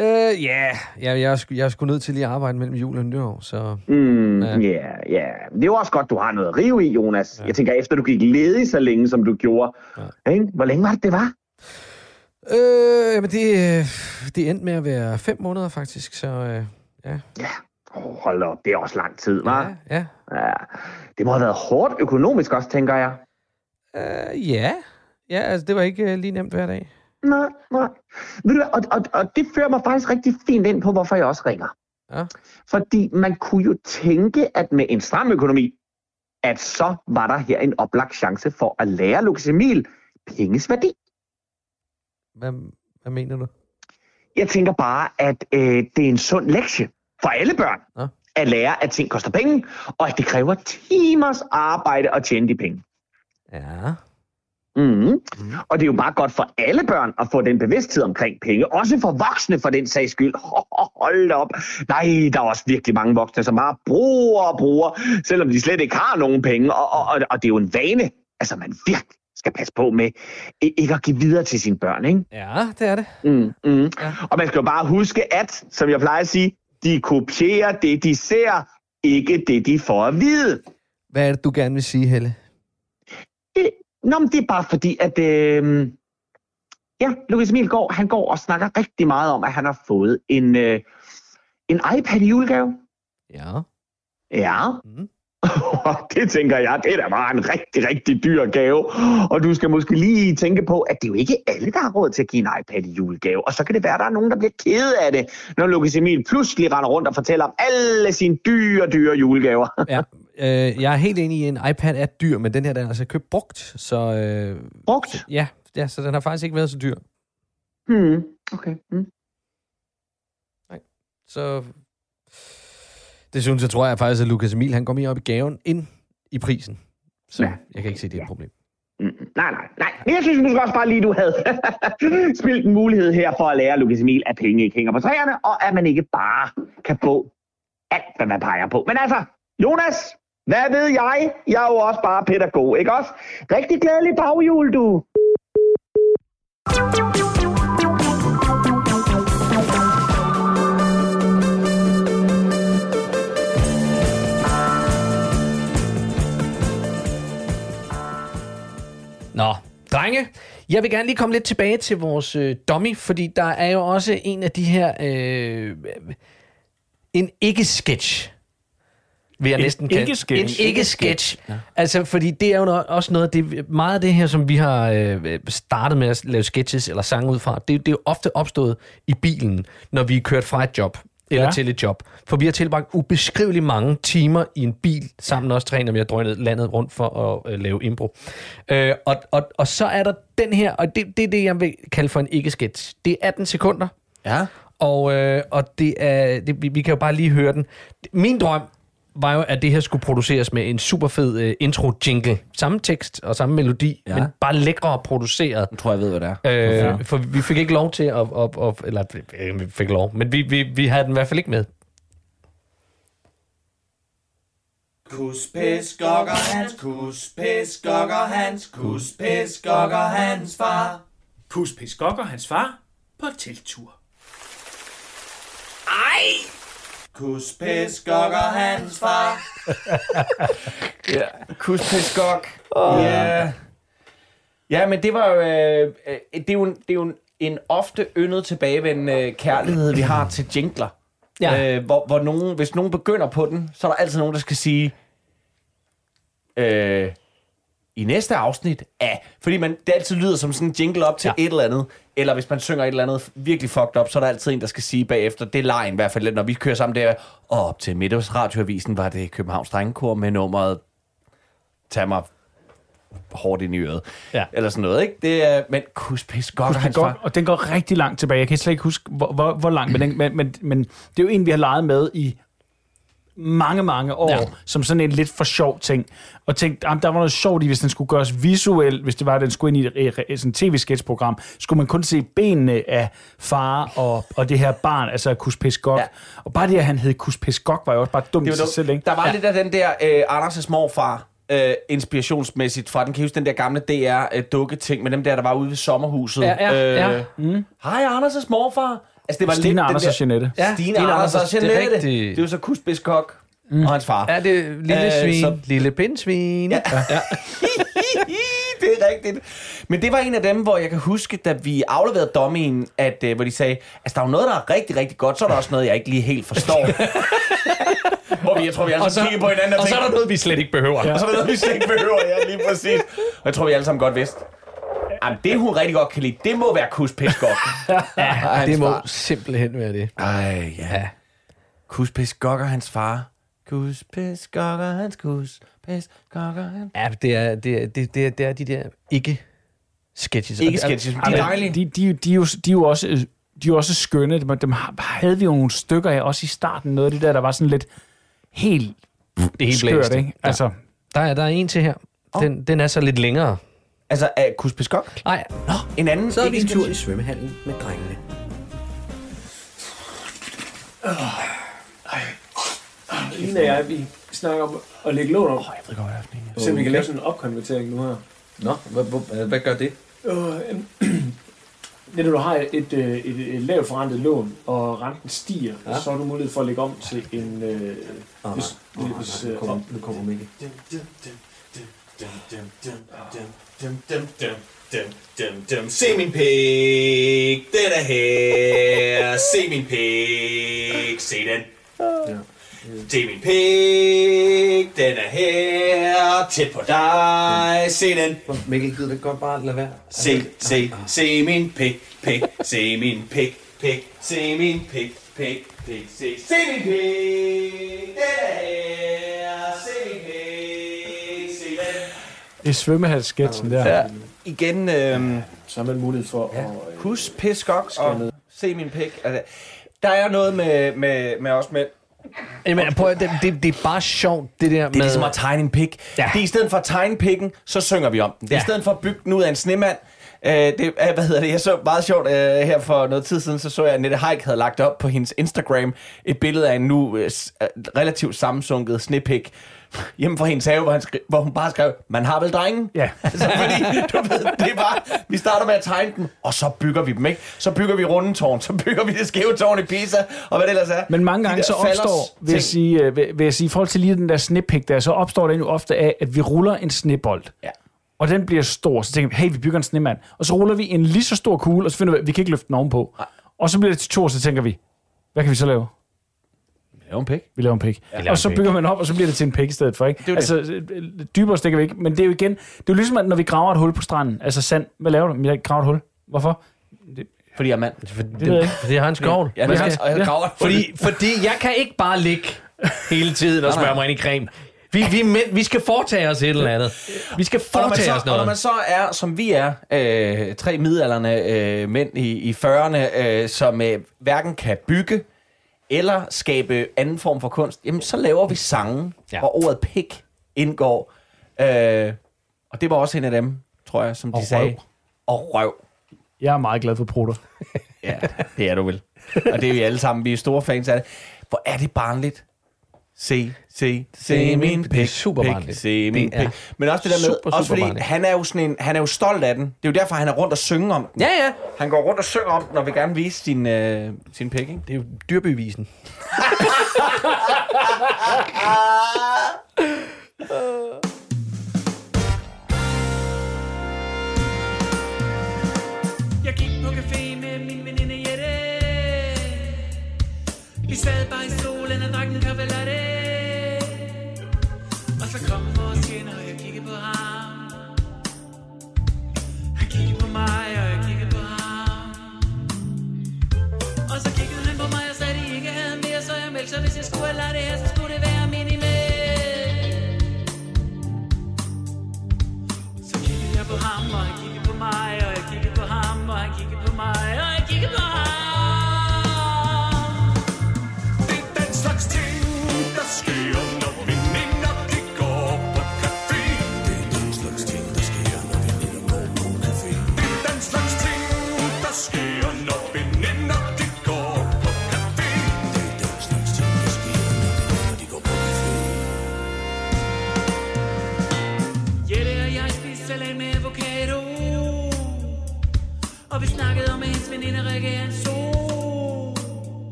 Øh, ja, yeah. jeg, jeg, er jeg er sgu nødt til lige at arbejde mellem jul og nytår, så... Mm, Ja. ja, ja. Det er jo også godt, du har noget at rive i, Jonas. Jeg tænker, efter du gik ledig så længe, som du gjorde. Ikke? Hvor længe var det, det var? Øh, jamen det, det endte med at være fem måneder faktisk, så øh, ja. Ja. Oh, hold op, det er også lang tid, hva'? Ja, ja. Ja. Det må have været hårdt økonomisk også, tænker jeg. Øh, ja. Ja, altså det var ikke øh, lige nemt hver dag. Nej, nej. Ved du, hvad, og, og, og det fører mig faktisk rigtig fint ind på, hvorfor jeg også ringer. Ja. Fordi man kunne jo tænke, at med en stram økonomi, at så var der her en oplagt chance for at lære Lukas Emil penges værdi. Hvad, hvad mener du? Jeg tænker bare, at øh, det er en sund lektie for alle børn. Ja. at lære, at ting koster penge, og at det kræver timers arbejde at tjene de penge. Ja. Mm. Mm. Og det er jo bare godt for alle børn at få den bevidsthed omkring penge. Også for voksne for den sags skyld. Hold op. Nej, der er også virkelig mange voksne, som bare bruger og bruger, selvom de slet ikke har nogen penge. Og, og, og, og det er jo en vane, altså man virkelig skal passe på med ikke at give videre til sine børn. Ikke? Ja, det er det. Mm, mm. Ja. Og man skal jo bare huske, at, som jeg plejer at sige, de kopierer det, de ser, ikke det, de får at vide. Hvad er det, du gerne vil sige, Helle? Nå, men det er bare fordi, at... Øh, ja, Lukas Emil går, han går og snakker rigtig meget om, at han har fået en, øh, en iPad i julegave. Ja. Ja. Mm. det tænker jeg, det er da bare en rigtig, rigtig dyr gave. Og du skal måske lige tænke på, at det er jo ikke alle, der har råd til at give en iPad i julegave. Og så kan det være, at der er nogen, der bliver ked af det, når Lukas Emil pludselig render rundt og fortæller om alle sine dyre, dyre julegaver. Ja, øh, jeg er helt enig i, en iPad er dyr, men den her, den er altså købt brugt. Så, øh, Brugt? Så, ja, ja, så den har faktisk ikke været så dyr. Hmm. Okay. Hmm. Så det synes jeg, tror jeg faktisk, at Lukas Emil, han går mere op i gaven end i prisen. Så Ja. jeg kan ikke se, det er et problem. Mm, nej, nej, nej. Men jeg synes måske også bare lige, du havde spillet en mulighed her for at lære Lukas Emil, at penge ikke hænger på træerne, og at man ikke bare kan få alt, hvad man peger på. Men altså, Jonas, hvad ved jeg? Jeg er jo også bare pædagog, ikke også? Rigtig glædelig baghjul, du. Nå, drenge, jeg vil gerne lige komme lidt tilbage til vores øh, dummy, fordi der er jo også en af de her... Øh, en ikke-sketch, vil jeg En næsten kalde ikke-sketch? En ikke-sketch. Ja. Altså, fordi det er jo også noget af det... Meget af det her, som vi har øh, startet med at lave sketches eller sange ud fra, det, det er jo ofte opstået i bilen, når vi er kørt fra et job eller Ja. ja. til et job. For vi har tilbragt ubeskriveligt mange timer i en bil, sammen med os tre, når vi har drønet landet rundt for at øh, lave impro. Øh, og, og, og så er der den her, og det, det er det, jeg vil kalde for en ikke-sketch. Det er 18 sekunder, Ja. og, øh, og det er, det, vi, vi kan jo bare lige høre den. Min drøm var jo, at det her skulle produceres med en super fed øh, intro-jingle. Samme tekst og samme melodi, Ja. ja. men bare lækre produceret. Nu tror jeg, jeg ved, hvad det er. Øh, For vi fik ikke lov til at... at, at eller vi fik lov, men vi, vi, vi havde den i hvert fald ikke med. Kus, pis, gokker hans, kus, pis, gokker hans, kus, pis, gokker hans far. Pus Pis Gokker, hans far, på teltur. Kus, pis, gokker hans far. Ja, kuspeskok. Ja. Ja, men det var jo, øh, øh, det er jo, en, det er jo en, en ofte yndet tilbagevendende øh, kærlighed, vi har til jingler. Ja. Øh, hvor, hvor nogen, hvis nogen begynder på den, så er der altid nogen, der skal sige, øh, i næste afsnit af, fordi man, det altid lyder som sådan en jingle op til ja. et eller andet, eller hvis man synger et eller andet virkelig fucked up, så er der altid en, der skal sige bagefter, det er lejen i hvert fald, når vi kører sammen der, og op til middagsradioavisen var det Københavns Drengekor med nummeret Tag mig hårdt ind i øret. Ja. Eller sådan noget, ikke? Det er, men kuspis godt, Pis Gokker, far. og den går rigtig langt tilbage. Jeg kan slet ikke huske, hvor, hvor, hvor langt, men, den, men, men, men det er jo en, vi har leget med i mange, mange år, ja. Som sådan en lidt for sjov ting. Og tænkte, jamen, der var noget sjovt i, hvis den skulle gøres visuel, hvis det var, at den skulle ind i et, et, et tv-sketchprogram, skulle man kun se benene af far og, og det her barn, altså Kus Pis Gok. Ja. Og bare det, at han hed Kus Pis Gok, var jo også bare dumt i sig var selv, ikke? Der var ja. lidt af den der øh, Anders' morfar, øh, inspirationsmæssigt fra den. Kan I huske den der gamle DR-dukke-ting med dem der, der var ude ved sommerhuset? Ja, ja, ja. Mm. Hej, Anders' morfar. Altså, det var Stine, lidt den Anders der, og Jeanette. Ja, Stine, Stine Anders og det er Jeanette. rigtigt. Det er jo så Kusbiskok mm. og hans far. Er det lille Øh, svin, så- lille pindsvin? Ja. ja. det er rigtigt. Men det var en af dem, hvor jeg kan huske, da vi afleverede dommien, at, uh, hvor de sagde, altså der er jo noget, der er rigtig, rigtig godt, så er der også noget, jeg ikke lige helt forstår. hvor vi, jeg tror, vi alle sammen kiggede på hinanden og, og så er der tænkte, noget, vi slet ikke behøver. og så er der noget, vi slet ikke behøver, ja, lige præcis. Og jeg tror, vi alle sammen godt vidste. Jamen, det hun rigtig godt kan lide, det må være kuspiskok. Ja, det må simpelthen være det. Ej, ja. Ja. Kuspiskok og hans far. Kuspiskok og hans kuspiskok og hans... Ja, det er, det er, det, det er, det er de der ikke sketches. Ikke sketches, de er Ej, dejlige. De, de, de, er jo, de er jo også... De er jo også skønne. Dem, dem havde vi jo nogle stykker af, også i starten. Noget af det der, der var sådan lidt helt Det er helt skørt, blæst. ikke? Altså, Der er, der er en til her. Den, den er så lidt længere. Altså, er Kuspeskok? Nej, Nå, en anden. Så er vi en tur i svømmehallen med drengene. Line og jeg, vi snakker om at lægge lån op. Oh, jeg ved godt, hvad det er. Så vi kan lave sådan en opkonvertering nu her. Nå, hvad, hvad, hvad gør det? Øh, det er, når du har et, øh, et, et lavt forrentet lån, og renten stiger, ja. så har du mulighed for at lægge om til en... Øh, Ah, hvis, nej. hvis, Nu øh, kommer, op- nu kommer Mikkel. Se min pik, den er her. Se min pik, se den. Se min pik, den er her. Tæt på dig, se den. Mikkel, gider det godt bare lade være? Se, se, se min pik, pik, se min pik, pik, se min pik, pik, pik, se, se min pik, den er her. Det er svømmehalssketchen der. Ja. Igen, øhm, Så har man mulighed for ja. at... Øh, Kus, pis, gok og ned. se min pik. Altså, der er noget med, med, med os mænd. Jamen, prøv, det, det, det er bare sjovt, det der Det er med... ligesom at tegne en pik. Ja. Det er i stedet for at tegne pikken, så synger vi om den. Det er Ja. i stedet for at bygge den ud af en snemand. Øh, det, øh, hvad hedder det? Jeg så meget sjovt øh, her for noget tid siden, så så jeg, at Nette Haik havde lagt op på hendes Instagram et billede af en nu øh, øh, relativt sammensunket snepik hjemme fra hendes have, hvor, han skri- hvor hun bare skrev, man har vel drengen? Ja. altså, fordi, du ved, det bare, vi starter med at tegne dem, og så bygger vi dem, ikke? Så bygger vi rundetårn, så bygger vi det skæve tårn i Pisa, og hvad det ellers er. Men mange gange så opstår, vil jeg, sige, øh, vil, vil jeg sige, i forhold til lige den der snepik der, så opstår det jo ofte af, at vi ruller en snebold. Ja. Og den bliver stor, så tænker vi, hey, vi bygger en snemand. Og så ruller vi en lige så stor kugle, og så finder vi, at vi kan ikke løfte den ovenpå. Og så bliver det til to, og så tænker vi, hvad kan vi så lave? Lave en pik. Vi laver en pik. laver Ja, og så bygger man op, og så bliver det til en pik i stedet for, ikke? Det altså, øh, dybere stikker vi ikke. Men det er jo igen, det er jo ligesom, at når vi graver et hul på stranden. Altså sand, hvad laver du? Jeg graver et hul. Hvorfor? Fordi jeg er mand. For, det, ved jeg ikke. fordi jeg har en skål. Ja, det er skal- og jeg graver Fordi, fordi jeg kan ikke bare ligge hele tiden og smøre mig ind i creme. Vi, vi, mænd, vi skal foretage os et eller andet. Vi skal foretage så, os og når noget. man så er, som vi er, øh, tre midalderne øh, mænd i, i 40'erne, øh, som øh, hverken kan bygge eller skabe anden form for kunst, jamen så laver vi sange, Ja. hvor ordet pik indgår. Øh, og det var også en af dem, tror jeg, som de Og sagde. røv. Og røv. Jeg er meget glad for prutter. Ja, det er du vel. Og det er vi alle sammen. Vi er store fans af det. Hvor er det barnligt. Se, se, se min pik. Det er super pik, barnligt. Se min pik. Men også det der med, super, også super fordi barnligt. han er jo sådan en, han er jo stolt af den. Det er jo derfor, han er rundt og synge om den. Ja, ja. Han går rundt og synger om den, og vil gerne vise sin, øh, sin pik, ikke? Det er jo dyrbyvisen. Jeg gik på café med min veninde Jette Vi sad bare i solen og drak en kaffe latte mig, og jeg kiggede på ham Og så kiggede han på mig og sagde, at de ikke havde mere Så jeg meldte sig, hvis jeg skulle have latte her, så skulle det være minimalt Så kiggede jeg på ham, og han kiggede på mig, og jeg kiggede på ham, og han kiggede på mig, og jeg kiggede på ham.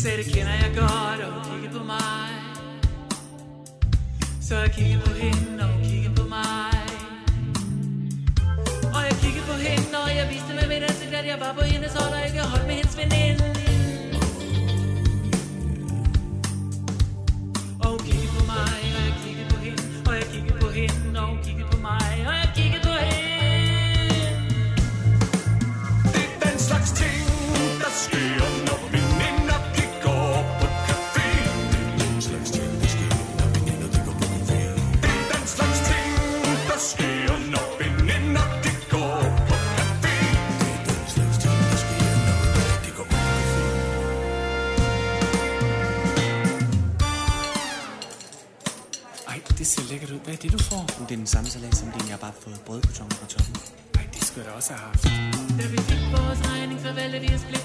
Sagde, det kender jeg godt, og hun kiggede på mig. Så jeg kiggede på hende, og hun kiggede på mig. Og jeg kiggede på hende, og jeg viste med mit ansigt, at jeg var på hendes hold, og ikke holdt med hendes veninde. Og hun kiggede på mig, og jeg kiggede på hende, og jeg kiggede på hende, og hun kiggede på mig, og jeg Det er den samme salat som din, jeg har bare fået brødkuton på toppen. Nej, det skulle jeg da også have haft. Da vi fik vores regning, så valgte vi at splitte.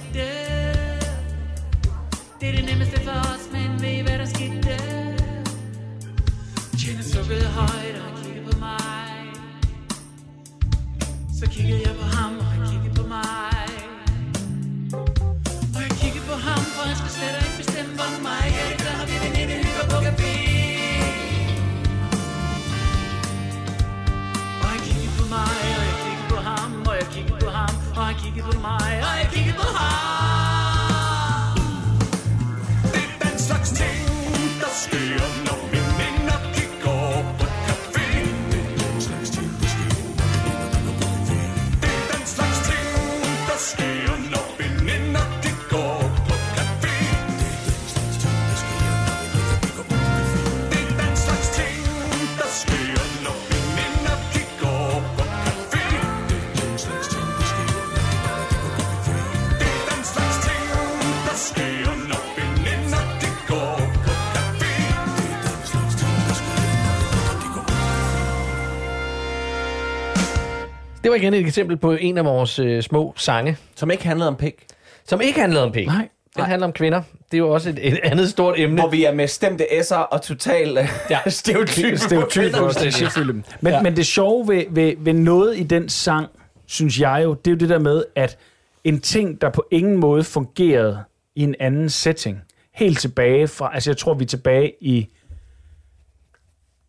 Det var igen et eksempel på en af vores øh, små sange. Som ikke handlede om pik. Som ikke handlede om pik. Nej. Den Nej. handler om kvinder. Det er jo også et, et andet stort emne. Hvor vi er med stemte S'er og total øh, Ja. stereotyp. stereotyp for klichéfylde. Men, ja. men det sjove ved, ved, ved noget i den sang, synes jeg jo, det er jo det der med, at en ting, der på ingen måde fungerede i en anden setting, helt tilbage fra, altså jeg tror, vi er tilbage i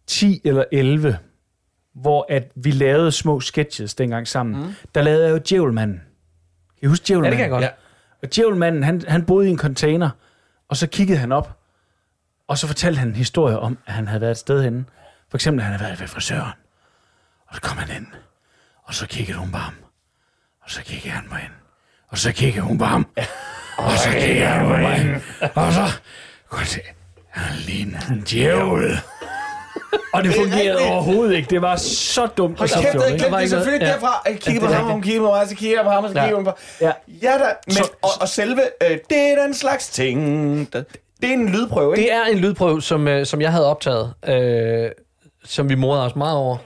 10 eller 11, hvor at vi lavede små sketches dengang sammen. Mm. Der lavede jeg jo Djævelmanden. Kan I huske Ja, Djævelmanden? det kan jeg godt. Ja. Og Djævelmanden, han, han boede i en container, og så kiggede han op, og så fortalte han en historie om, at han havde været et sted henne. For eksempel, at han havde været ved frisøren. Og så kom han ind, og så kiggede hun på ham. Og så kiggede han på hende. Og så kiggede hun på ham. Og så kiggede han på hende. Og så... Godt, han ligner en djævel. Og det fungerede overhovedet ikke. Det var så dumt. Hold kæft, jeg ikke? glemte det selvfølgelig Ja. derfra. Jeg kigger Ja, på det ham, og hun kigger på mig, så kigger jeg på ham, og så kigger Ja. hun på Ja. Ja da, men, og, og selve, øh, det er den slags ting, det er en lydprøve, ikke? Det er en lydprøve, som, øh, som jeg havde optaget, øh, som vi morede os meget over.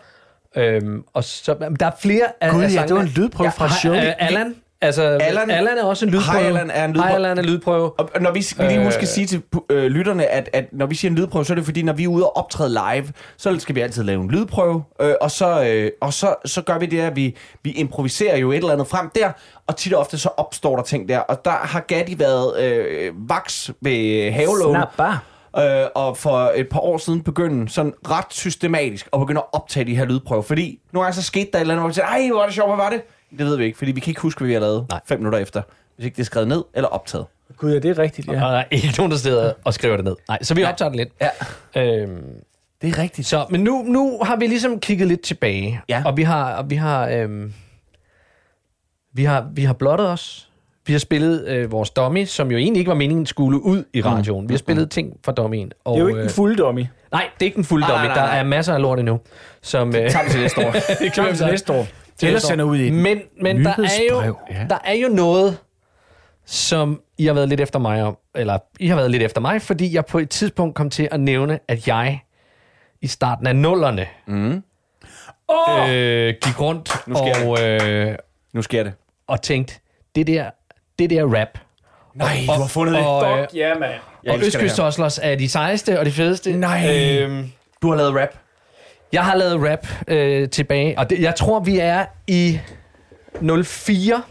Øhm, og så, der er flere af, Gud, af ja, sangene. det var en lydprøve fra hej, showet. øh, Allan, altså, Allan- Allan, er også en lydprøve. Hej, Allan er en lydprøve. Hej, Allan er en lydprøve. Og når vi skal lige Øh. huske at sige til øh, lytterne, at, at når vi siger en lydprøve, så er det fordi, når vi er ude og optræde live, så skal vi altid lave en lydprøve, øh, og, så, øh, og så, så gør vi det, at vi, vi improviserer jo et eller andet frem der, og tit og ofte så opstår der ting der, og der har Gatti været øh, vaks ved havelågen. Snappa. Øh, og for et par år siden begynde sådan ret systematisk at begynde at optage de her lydprøver. Fordi nogle gange så skete der et eller andet, hvor vi siger, ej, hvor var det sjovt, hvad var det? Det ved vi ikke, fordi vi kan ikke huske, hvad vi har lavet Nej. fem minutter efter. Hvis ikke det er skrevet ned eller optaget. Gud, ja, det er rigtigt, ja. Og der er ikke nogen, der sidder og skriver det ned. Nej, så vi optager det lidt. Ja. Øhm, Det er rigtigt. så, men nu, nu har vi ligesom kigget lidt tilbage. Ja. Og vi har, og vi har, øhm, vi har, vi har blottet os. Vi har spillet øh, vores dummy, som jo egentlig ikke var meningen skulle ud i radioen. Vi har spillet ting fra dummyen. Og, Det er jo ikke en øh, fuld dummy. Nej, det er ikke den fulde Nej, dummy. Der er masser af lort endnu. Som, øh, tager vi til næste år. det Klar til næste år. Ellers sender ud i den. Men, men der, er jo, ja. der er jo noget, som I har været lidt efter mig om. Eller I har været lidt efter mig, fordi jeg på et tidspunkt kom til at nævne, at jeg i starten af nullerne Mm. Åh! øh, gik rundt Nu sker og, øh, Nu sker det. og tænkte, det der, det der rap. Nej, du har fundet det. Og, øh, Fuck ja, mand. Jeg og det Østkyst er de sejeste og de fedeste. Nej. Øhm, Du har lavet rap. Jeg har lavet rap øh, tilbage, og det, jeg tror, vi er i 04,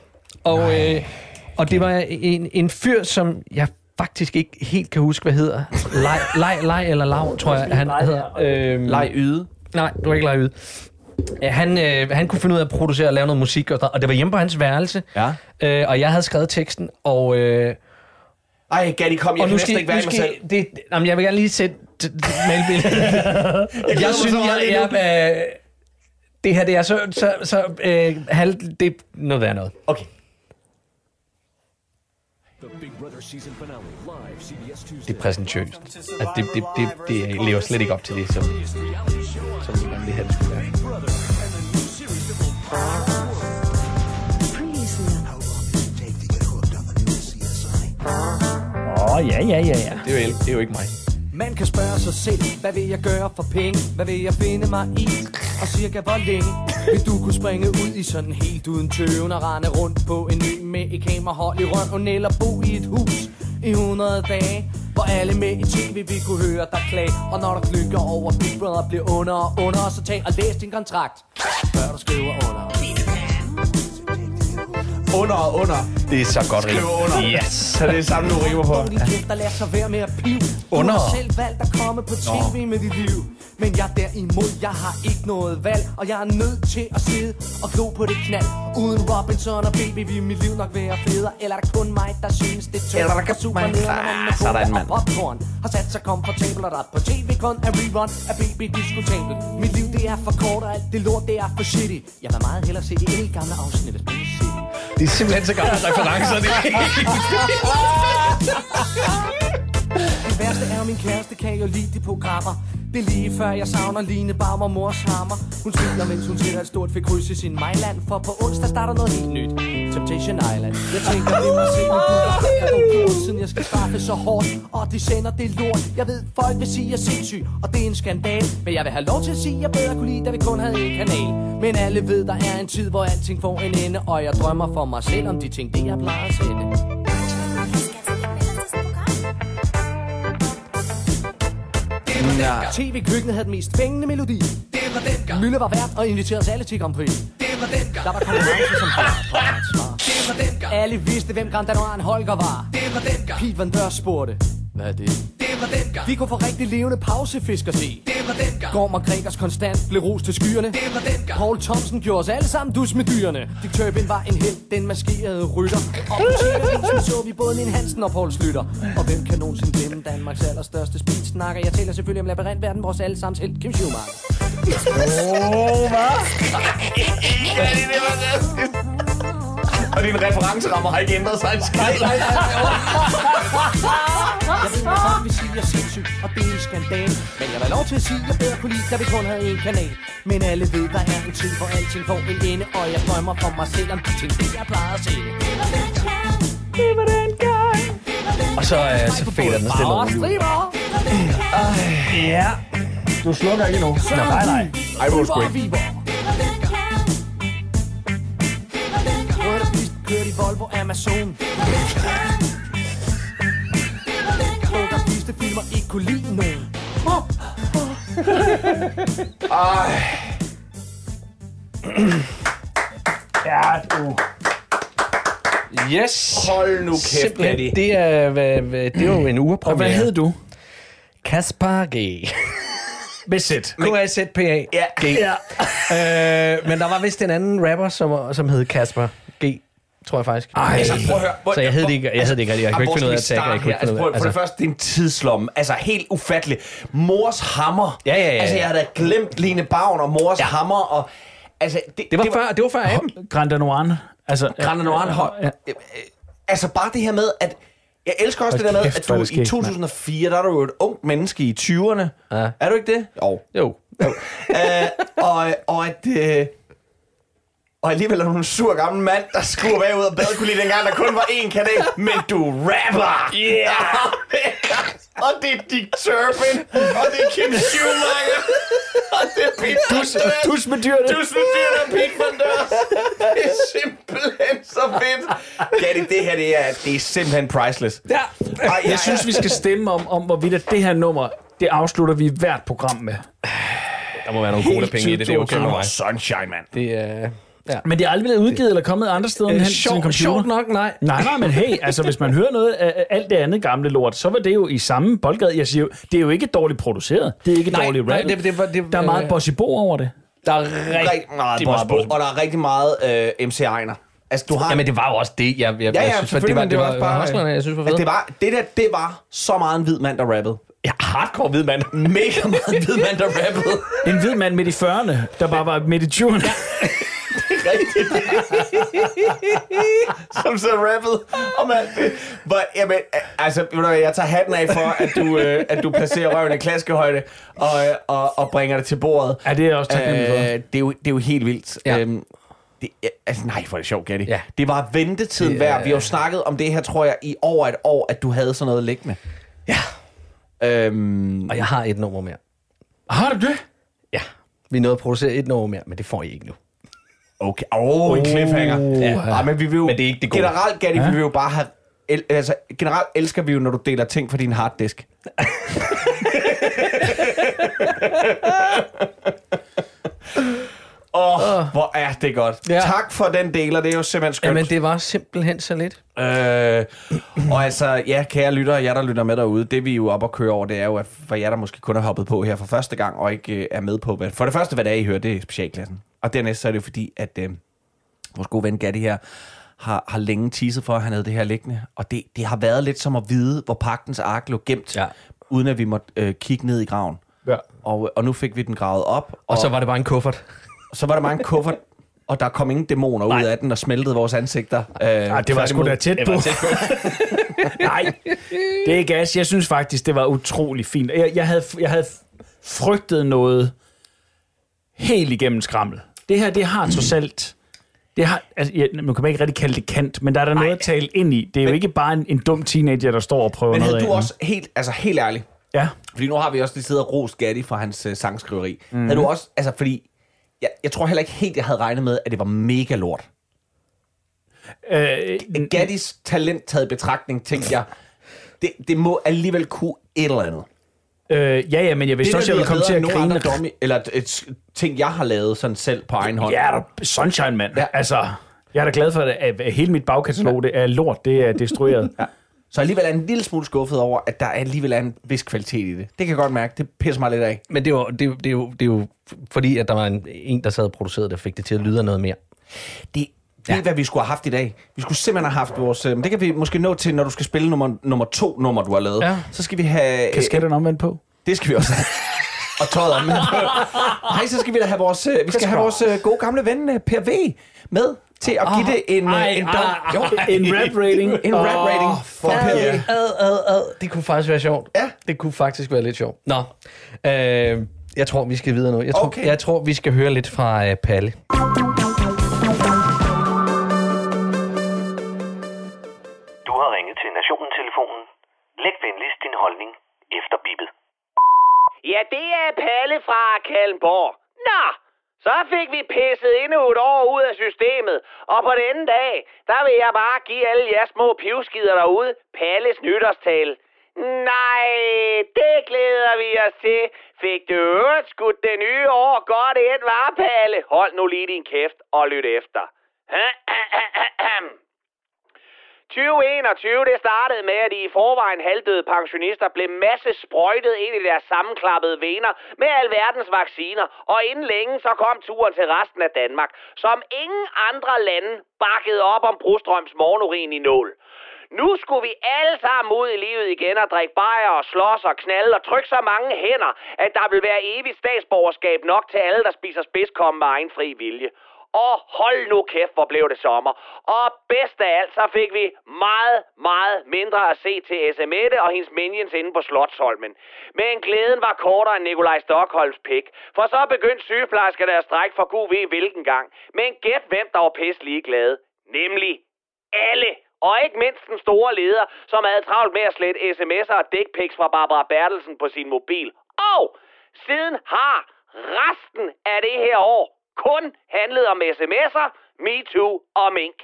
og, øh, og det var en, en fyr, som jeg faktisk ikke helt kan huske, hvad hedder. Lej, lej, lej eller lav, tror jeg, han hedder. Øhm, Leg yde. Nej, du er ikke lej ud. Ja, han, øh, han kunne finde ud af at producere og lave noget musik, og, og det var hjemme på hans værelse, Ja. øh, og jeg havde skrevet teksten, og... Øh, Ej, Gatti, kom, jeg og kan næsten ikke være i mig selv. det, jamen, jeg vil gerne lige sætte malbilledet. jeg, jeg så synes, jeg, jeg, det her, det er så, så, så øh, halv, det er noget værd noget. Okay. Det er præsentøst. Altså, det, det, det, det lever slet ikke op til det, som, som vil have, det skulle være. Åh, oh, ja, ja, ja, ja. Det er jo, det er jo ikke mig. Man kan spørge sig selv, hvad vil jeg gøre for penge? Hvad vil jeg finde mig i? Og cirka hvor længe vil du kunne springe ud i sådan helt uden tøven og rende rundt på en ø med et kamerahold i røven eller bo i et hus i 100 dage? Hvor alle med i tv vi kunne høre dig klage Og når du klikker over Big Brother bliver under og under Så tag og læs din kontrakt Før du skriver under under og under. Det er så godt rim. Skriver under. Yes. Så det er samme, du rimer på. Kæft, der lader sig være med at pive Under. Du har selv valgt at komme på tv med dit liv Men jeg derimod, jeg har ikke noget valg Og jeg er nødt til at sidde og glo på det knald Uden Robinson og baby vil mit liv nok være federe Eller er der kun mig, der synes det er Eller der kan super man- nederen, når man med Ah, sådan, cola mand. og popcorn Har sat sig komfortabelt og der på tv kun er rerun af baby diskutabelt Mit liv det er for kort og alt det lort det er for shitty Jeg vil meget hellere se det ene gamle afsnit af City det er simpelthen så gamle referencer, det er Det værste er, at min kæreste kan jo lide de programmer. Det er lige før jeg savner Line Baum og mors hammer. Hun smiler, mens hun sætter et stort fik kryds i sin Mejland For på onsdag starter noget helt nyt. Temptation Island Jeg tænker selv, nu bygger jeg nogle gjort Siden jeg skal straffe så hårdt Og de sender det lort Jeg ved, folk vil sige, at jeg er sindssyg Og det er en skandal Men jeg vil have lov til at sige, at jeg bedre kunne lide, da vi kun havde en kanal Men alle ved, der er en tid, hvor alting får en ende Og jeg drømmer for mig selv om de ting, det jeg plejer at sende Ja. TV-køkkenet havde den mest fængende melodi. Det var den gang. Mølle var vært og inviterede os alle til Grand Prix. Det var den gang. Der var konkurrence som svar Det var den gang. Alle vidste, hvem Grand Danoran Holger var. Det var den gang. Pete Van Dør spurgte. Hvad er det? Det var den gang. Vi kunne få rigtig levende pausefisk at se. Det var den gang. Gorm og Gregers konstant blev ros til skyerne. Det var den gang. Paul Thompson gjorde os alle sammen dus med dyrene. Dick Turpin var en held, den maskerede rytter. Og på så vi både Nien Hansen og Paul Slytter. Og hvem kan nogensinde glemme Danmarks allerstørste speedsnakker? Jeg taler selvfølgelig om labyrintverden, vores allesammens held, Kim Schumacher. Åh, hvad? Og dine referencerammer har ikke ændret sig en skid. Jeg ved, hvad folk vil sige, jeg er sindssyg, og det er en skandal. Men jeg vil lov til at sige, at jeg bedre kunne lide, da vi kun havde en kanal. Men alle ved, der er en tid, hvor alting får en ende, og jeg drømmer for mig selv om de ting, det jeg plejede at se. Det var den gang. Og så, øh, så fader den stille og roligt. Ja. Du slukker ikke nu. Nå, nej, nej. Ej, hvor sgu Amazon. Bukker piste filmer ikke kunne lide nogen. Ej. Ja, du. Yes. Hold nu kæft, Simpelthen, Eddie. det er, hvad, hvad, det er jo en urepremiere. Og hvad hed du? Kasper G. Med sæt. K-A-Z-P-A. Ja. Ja. øh, men der var vist en anden rapper, som, som hed Kasper. Tror jeg faktisk. Ej. Altså, prøv at høre. Hvor- Så jeg hed det ikke, jeg hed det ikke rigtig. Jeg kunne ikke finde ud af at tagge. Jeg kunne her? ikke finde Altså, ud prøv, af for det første, det er en tidslomme. Altså, helt ufatteligt. Mors hammer. Ja, ja, ja, ja. Altså, jeg havde da glemt Line Bavn og mors Ja. hammer. Og, altså, det, Det var, før, det var før AM. Grand Danoran. Altså, Grand hold. Ja. Altså, bare det her med, at... Jeg elsker også Hold det der med, kæft, at er du det i skægt, 2004, der er du jo et ungt menneske i 20'erne. Ja. Er du ikke det? Jo. Jo. øh, og, og at... Øh, og alligevel er du en sur gammel mand, der bagud og bedre kunne lide dengang, der kun var én kanal. Men du rapper! Yeah! og det er Dick Turpin, og det er Kim Schumacher, og det er Pete Dus, dus med dyrene. Dus med dyrene og Pete Van. Det er simpelthen så fedt. Gatti, det her, det er, det er simpelthen priceless. Ja. Ej, Jeg synes, vi skal stemme om, om hvorvidt at det her nummer, det afslutter vi hvert program med. Der må være nogle gode penge i det. Det er okay med mig. Sunshine, mand. Det er... Ja. Men det er aldrig blevet udgivet eller kommet andre steder end Øh, hen til sin sjovt, computer. sjovt nok, nej. Nej, nej, men hey, altså hvis man hører noget af alt det andet gamle lort, så var det jo i samme boldgade. Jeg siger jo, det er jo ikke dårligt produceret. Det er ikke Nej, dårligt nej, rap. det- det var- det- der er meget øh, Bossy Bo over det. Der er Rigtig meget Bossbo, Bossbo. og der er rigtig meget øh, MC Ejner. Altså, du har... Jamen, det var jo også det, jeg, jeg, Ja, jeg ja, synes, at selvfølgelig, det var, det var, hustlerne, jeg synes var fedt. det var, det der, det var så meget en hvid mand, der rappede. Ja, hardcore hvid mand. Mega meget hvid mand, der rappede. En hvid mand midt i 40'erne, der bare var midt i 20'erne. Rigtigt. Som så rappede om alt det. Hvor, jamen, altså, ved du jeg tager hatten af for, at du, øh, at du placerer røven i klaskehøjde og, og, og bringer det til bordet. Ja, det er jeg også taknemmelig for. Øh, det, er jo, det er jo helt vildt. Ja. Øhm, det, ja, altså, nej, hvor er det sjovt, Gatti. Ja. Det var ventetiden Det værd. Vi har jo snakket om det her, tror jeg, i over et år, at du havde sådan noget liggende. Øhm, Og jeg har et nummer mere. Har du det? Ja. Vi nåede at producere et nummer mere, men det får I ikke nu. Okay. Åh, oh, en cliffhanger. Ja. Ja, men vi vil jo, Men det er ikke det gode. Generelt, Gatti, Ja. vi vil jo bare have... El, altså, generelt elsker vi jo, når du deler ting fra din harddisk. Åh, oh, hvor er det godt. Ja. Ja. Tak for den deler, det er jo simpelthen skønt. Jamen, det var simpelthen så lidt. Øh, og altså, ja, kære lyttere, jer der lytter med derude, det vi er jo op og køre over, det er jo, at for jer der måske kun har hoppet på her for første gang, og ikke øh, er med på, hvad, for det første, hvad det er, I hører, det er specialklassen. Og dernæst så er det fordi, at øh, vores gode ven Gatti her, har, har længe teaset for, at han havde det her liggende. Og det, det har været lidt som at vide, hvor pagtens ark lå gemt, Ja. uden at vi måtte øh, kigge ned i graven. Ja. Og, og nu fik vi den gravet op. Og så var det bare en kuffert. så var der mange kuffert, og der kom ingen dæmoner ud af den og smeltede vores ansigter. Øh, Ja, det var sgu da tæt på. Nej, det er gas. Jeg synes faktisk, det var utrolig fint. Jeg, jeg, havde, jeg havde frygtet noget helt igennem skrammel. Det her, det har trods alt... Det har, altså, jeg, nu kan man ikke rigtig kalde det kant, men der er der noget at tale ind i. Det er jo ikke bare en, en dum teenager, der står og prøver Men noget havde du også helt, altså helt ærligt, Ja. Fordi nu har vi også lige siddet og rost Gatti for hans øh, sangskriveri. Mm. Havde du også, altså fordi, jeg, jeg tror heller ikke helt, jeg havde regnet med, at det var mega lort. Øh, Gattis talent taget i betragtning, tænkte jeg, det, det må alligevel kunne et eller andet. Øh, ja, ja, men jeg vidste også, jeg ville komme til at grine. Andre dummy, eller et, et, ting, jeg har lavet sådan selv på egen hånd. Ja, der Sunshine, mand. Ja. Altså, jeg er da glad for, at at hele mit bagkatalog, det er lort, det er destrueret. ja. Så alligevel er jeg en lille smule skuffet over, at der alligevel er en vis kvalitet i det. Det kan jeg godt mærke. Det pisser mig lidt af. Men det er jo, det er, jo- det er, jo, det er jo fordi, at der var en, en, der sad og producerede, der fik det til at lyde af noget mere. Det, det er, hvad vi skulle have haft i dag. Vi skulle simpelthen have haft vores... Øh, det kan vi måske nå til, når du skal spille nummer, nummer to nummer, du har lavet. Ja. Så skal vi have... Kasketterne omvendt på. Det skal vi også have. og tøjet om. Nej, så skal vi da have vores, øh, vi skal have vores øh, gode gamle ven øh, Per V med til at give det en, Ej, øh, en, ej, dom. ej, Jo. En rap rating. en rap rating for Ad, ad, ad, ad. Det kunne faktisk være sjovt. Ja. Det kunne faktisk være lidt sjovt. Nå, øh, jeg tror, vi skal videre nu. Jeg tror, Okay. jeg tror vi skal høre lidt fra øh, Palle. Læg venligst din holdning efter bippet. Ja, det er Palle fra Kalmborg. Nå, så fik vi pisset endnu et år ud af systemet. Og på den dag, der vil jeg bare give alle jer små pivskider derude Palles nytårstale. Nej, det glæder vi os til. Fik du øvrigt skudt det nye år godt ind, var Palle? Hold nu lige din kæft og lyt efter. 2021, det startede med, at de i forvejen halvdøde pensionister blev masse sprøjtet ind i deres sammenklappede vener med alverdens vacciner, og inden længe så kom turen til resten af Danmark, som ingen andre lande bakkede op om Brostrøms morgenurin i nål. Nu skulle vi alle sammen ud i livet igen og drikke bajer og slås og knalde og trykke så mange hænder, at der vil være evigt statsborgerskab nok til alle, der spiser spidskommen med egen fri vilje. Og hold nu kæft, hvor blev det sommer. Og bedst af alt, så fik vi meget, meget mindre at se til SMette og hendes minions inde på Slotsholmen. Men glæden var kortere end Nikolaj Stockholms pik. For så begyndte sygeplejerskerne at strække for gud ved hvilken gang. Men gæt hvem der var pisse ligeglade. Nemlig alle. Og ikke mindst den store leder, som havde travlt med at slette sms'er og dickpics fra Barbara Bertelsen på sin mobil. Og siden har resten af det her år kun handlede om sms'er, MeToo og Mink.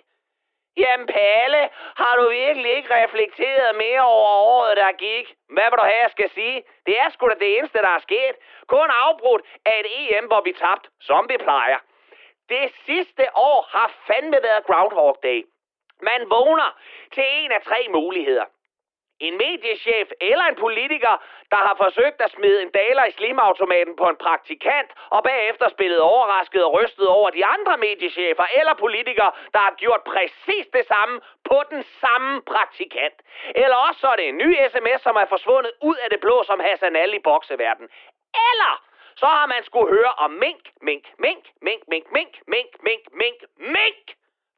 Jamen Palle, har du virkelig ikke reflekteret mere over året, der gik? Hvad vil du have, jeg skal sige? Det er sgu da det eneste, der er sket. Kun afbrudt af et EM, hvor vi tabte, som vi plejer. Det sidste år har fandme været Groundhog Day. Man vågner til en af tre muligheder. En mediechef eller en politiker, der har forsøgt at smide en daler i slimautomaten på en praktikant, og bagefter spillet overrasket og rystet over de andre mediechefer eller politikere, der har gjort præcis det samme på den samme praktikant. Eller også så er det en ny sms, som er forsvundet ud af det blå som Hassan Ali i bokseverden. Eller så har man skulle høre om mink, mink, mink, mink, mink, mink, mink, mink, mink, mink.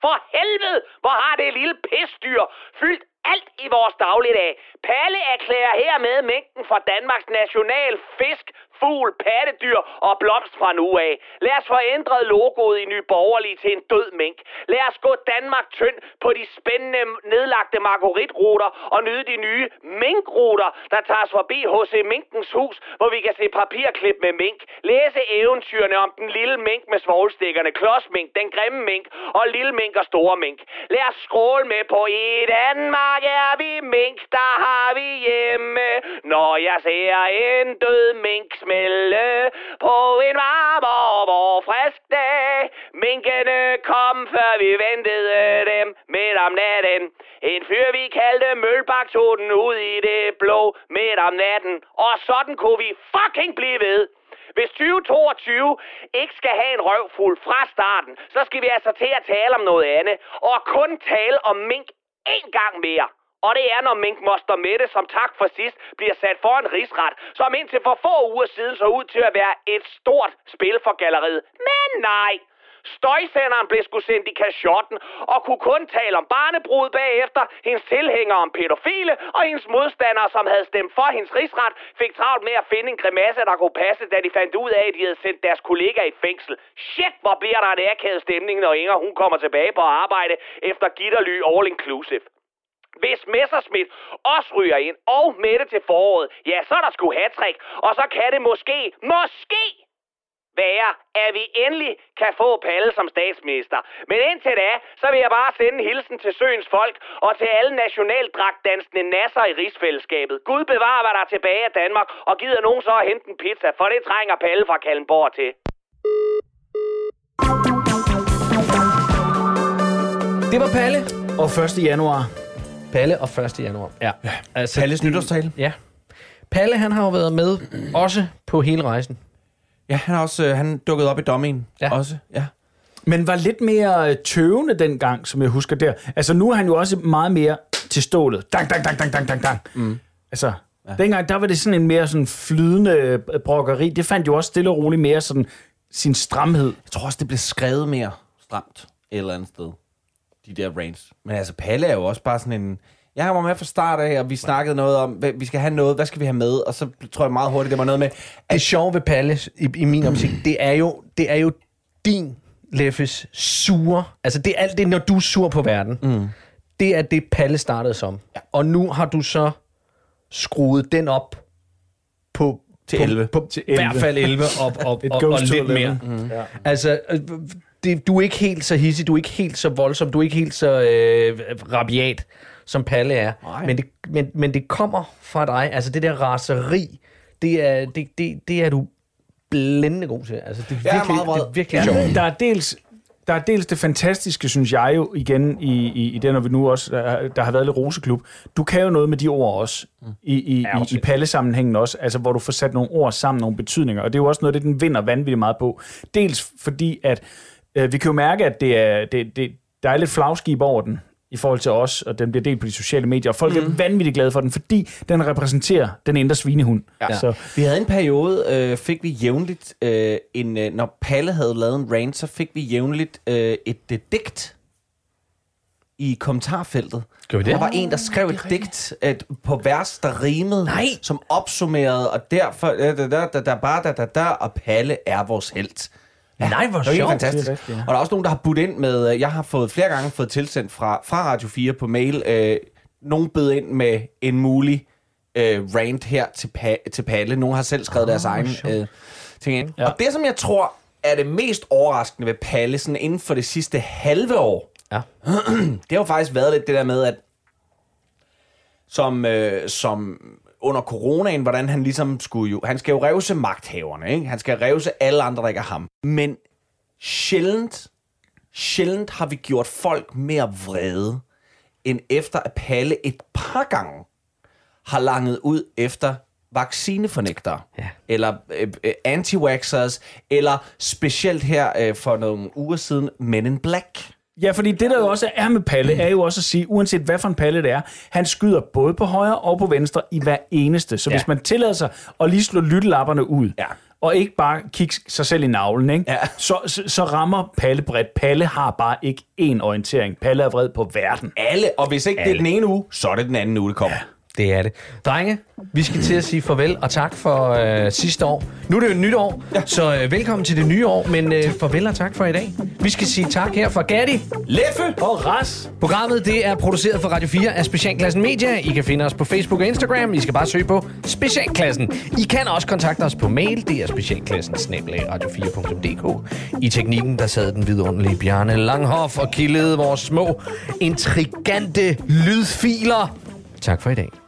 For helvede, hvor har det lille pisdyr fyldt alt i vores dagligdag. Palle erklærer hermed mængden for Danmarks national fisk fugl, pattedyr og blomst fra nu af. Lad os få ændret logoet i Nye Borgerlige til en død mink. Lad os gå Danmark tynd på de spændende nedlagte margueritruter og nyde de nye minkruter, der tager os forbi H.C. Minkens hus, hvor vi kan se papirklip med mink. Læse eventyrene om den lille mink med svoglstikkerne, klodsmink, den grimme mink og lille mink og store mink. Lad os skråle med på i Danmark er vi mink, der har vi hjemme. Når jeg ser en død mink smelle på en varm og vor frisk dag. Minkene kom, før vi ventede dem midt om natten. En fyr, vi kaldte Mølbak, tog den ud i det blå midt om natten. Og sådan kunne vi fucking blive ved. Hvis 2022 ikke skal have en røvfuld fra starten, så skal vi altså til at tale om noget andet. Og kun tale om mink én gang mere. Og det er, når minkmoster Mette som tak for sidst bliver sat for en rigsret, som indtil for få uger siden så ud til at være et stort spil for galleriet. Men nej! Støjsenderen blev sgu sendt i kashotten og kunne kun tale om barnebrud bagefter. Hendes tilhængere om pædofile og hendes modstandere, som havde stemt for hendes rigsret, fik travlt med at finde en grimasse, der kunne passe, da de fandt ud af, at de havde sendt deres kollega i fængsel. Shit, hvor bliver der en akavet stemning, når Inger hun kommer tilbage på arbejde efter gitterly all inclusive. Hvis Messerschmidt også ryger ind og Mette til foråret, ja, så er der sgu hattrick. Og så kan det måske, måske være, at vi endelig kan få Palle som statsminister. Men indtil da, så vil jeg bare sende en hilsen til Søens folk og til alle nationaldragtdansende nasser i rigsfællesskabet. Gud bevarer, hvad der er tilbage af Danmark, og gider nogen så at hente en pizza, for det trænger Palle fra Kallenborg til. Det var Palle. Og 1. januar. Palle og 1. januar. Ja. Altså, Palles nytårstale. Ja. Palle, han har jo været med også på hele rejsen. Ja, han er også øh, han dukkede op i dommen Ja. også. Ja. Men var lidt mere øh, tøvende dengang, som jeg husker der. Altså nu er han jo også meget mere til stålet. Dang, dang, dang, dang, dang, dang, dang. Mm. Altså, ja. dengang der var det sådan en mere sådan flydende øh, brokkeri. Det fandt jo også stille og roligt mere sådan sin stramhed. Jeg tror også, det blev skrevet mere stramt et eller andet sted. De der range. Men altså, Palle er jo også bare sådan en... Jeg var med fra start af, og vi snakkede noget om, hvad, vi skal have noget, hvad skal vi have med? Og så tror jeg meget hurtigt, det var noget med... Det sjove ved Palle, i, i min optik, det er jo, det er jo din, Leffes, sure. Altså, det er alt det, når du er sur på verden. Mm. Det er det, Palle startede som. Ja. Og nu har du så skruet den op på... Til på, 11. På, Til I hvert 11. fald 11 og, og, It og, og lidt 11. mere. Mm. Ja. Altså, øh, det, du er ikke helt så hissig, du er ikke helt så voldsom, du er ikke helt så øh, rabiat, som Palle er. Men det, men, men det kommer fra dig. Altså, det der raseri, det er, det, det, det er du blændende god til. Altså, det er Jeg er virkelig, meget vred. det er virkelig sjovt. Der er dels der er dels det fantastiske, synes jeg jo, igen i, i, i den, når vi nu også, der, der har været lidt roseklub. Du kan jo noget med de ord også, i, i, Ja, i, i Palle-sammenhængen også, altså hvor du får sat nogle ord sammen, nogle betydninger, og det er jo også noget, det den vinder vanvittigt meget på. Dels fordi, at øh, vi kan jo mærke, at det er, det, det, der er lidt flagskib over den, i forhold til os, og den bliver delt på de sociale medier, og folk mm. er vanvittigt glade for den, fordi den repræsenterer den indre svinehund. Ja. Så, Vi havde en periode, øh, fik vi jævnligt, øh, en, øh, når Palle havde lavet en rant, så fik vi jævnligt øh, et øh, digt i kommentarfeltet. Gjorde vi det? Der var en, der skrev et digt et, på vers, der rimede, Nej. som opsummerede, og derfor, øh, da, da, da, da, bare, da, da, da, og Palle er vores held. Ja, Nej, hvor det sjovt. fantastisk. Det er rigtigt, ja. Og der er også nogen, der har budt ind med, øh, jeg har fået flere gange fået tilsendt fra, fra Radio 4 på mail, øh, nogen bød ind med en mulig øh, rant her til, pa- til Palle. Nogen har selv skrevet oh, deres egen øh, ting ind. Ja. Og det, som jeg tror er det mest overraskende ved Palle, sådan inden for det sidste halve år, Ja. det har jo faktisk været lidt det der med, at som, øh, som under coronaen, hvordan han ligesom skulle jo... Han skal jo revse magthaverne, ikke? Han skal revse alle andre, der ikke er ham. Men sjældent, sjældent har vi gjort folk mere vrede, end efter at Palle et par gange har langet ud efter vaccinefornægtere, Ja. eller øh, øh, anti-vaxxers, eller specielt her øh, for nogle uger siden, Men in Black. Ja, fordi det der jo også er med Palle, er jo også at sige, uanset hvad for en Palle det er, han skyder både på højre og på venstre i hver eneste. Så ja. Ja. hvis man tillader sig at lige slå lyttelapperne ud, Ja. og ikke bare kigge sig selv i navlen, ikke? Ja. Så, så, så rammer Palle bredt. Palle har bare ikke én orientering. Palle er vred på verden. Alle, og hvis ikke Alle. det er den ene uge, så er det den anden uge, det kommer. Det er det. Drenge, vi skal til at sige farvel og tak for øh, sidste år. Nu er det jo et nyt år, ja. så øh, velkommen til det nye år, men øh, farvel og tak for i dag. Vi skal sige tak her fra Gatti, Leffe og Ras. Programmet det er produceret for Radio 4 af Specialklassen Media. I kan finde os på Facebook og Instagram. I skal bare søge på Specialklassen. I kan også kontakte os på mail. Det er specialklassen radio4.dk. I teknikken der sad den vidunderlige Bjarne Langhoff og kildede vores små intrigante lydfiler. Tak for i dag.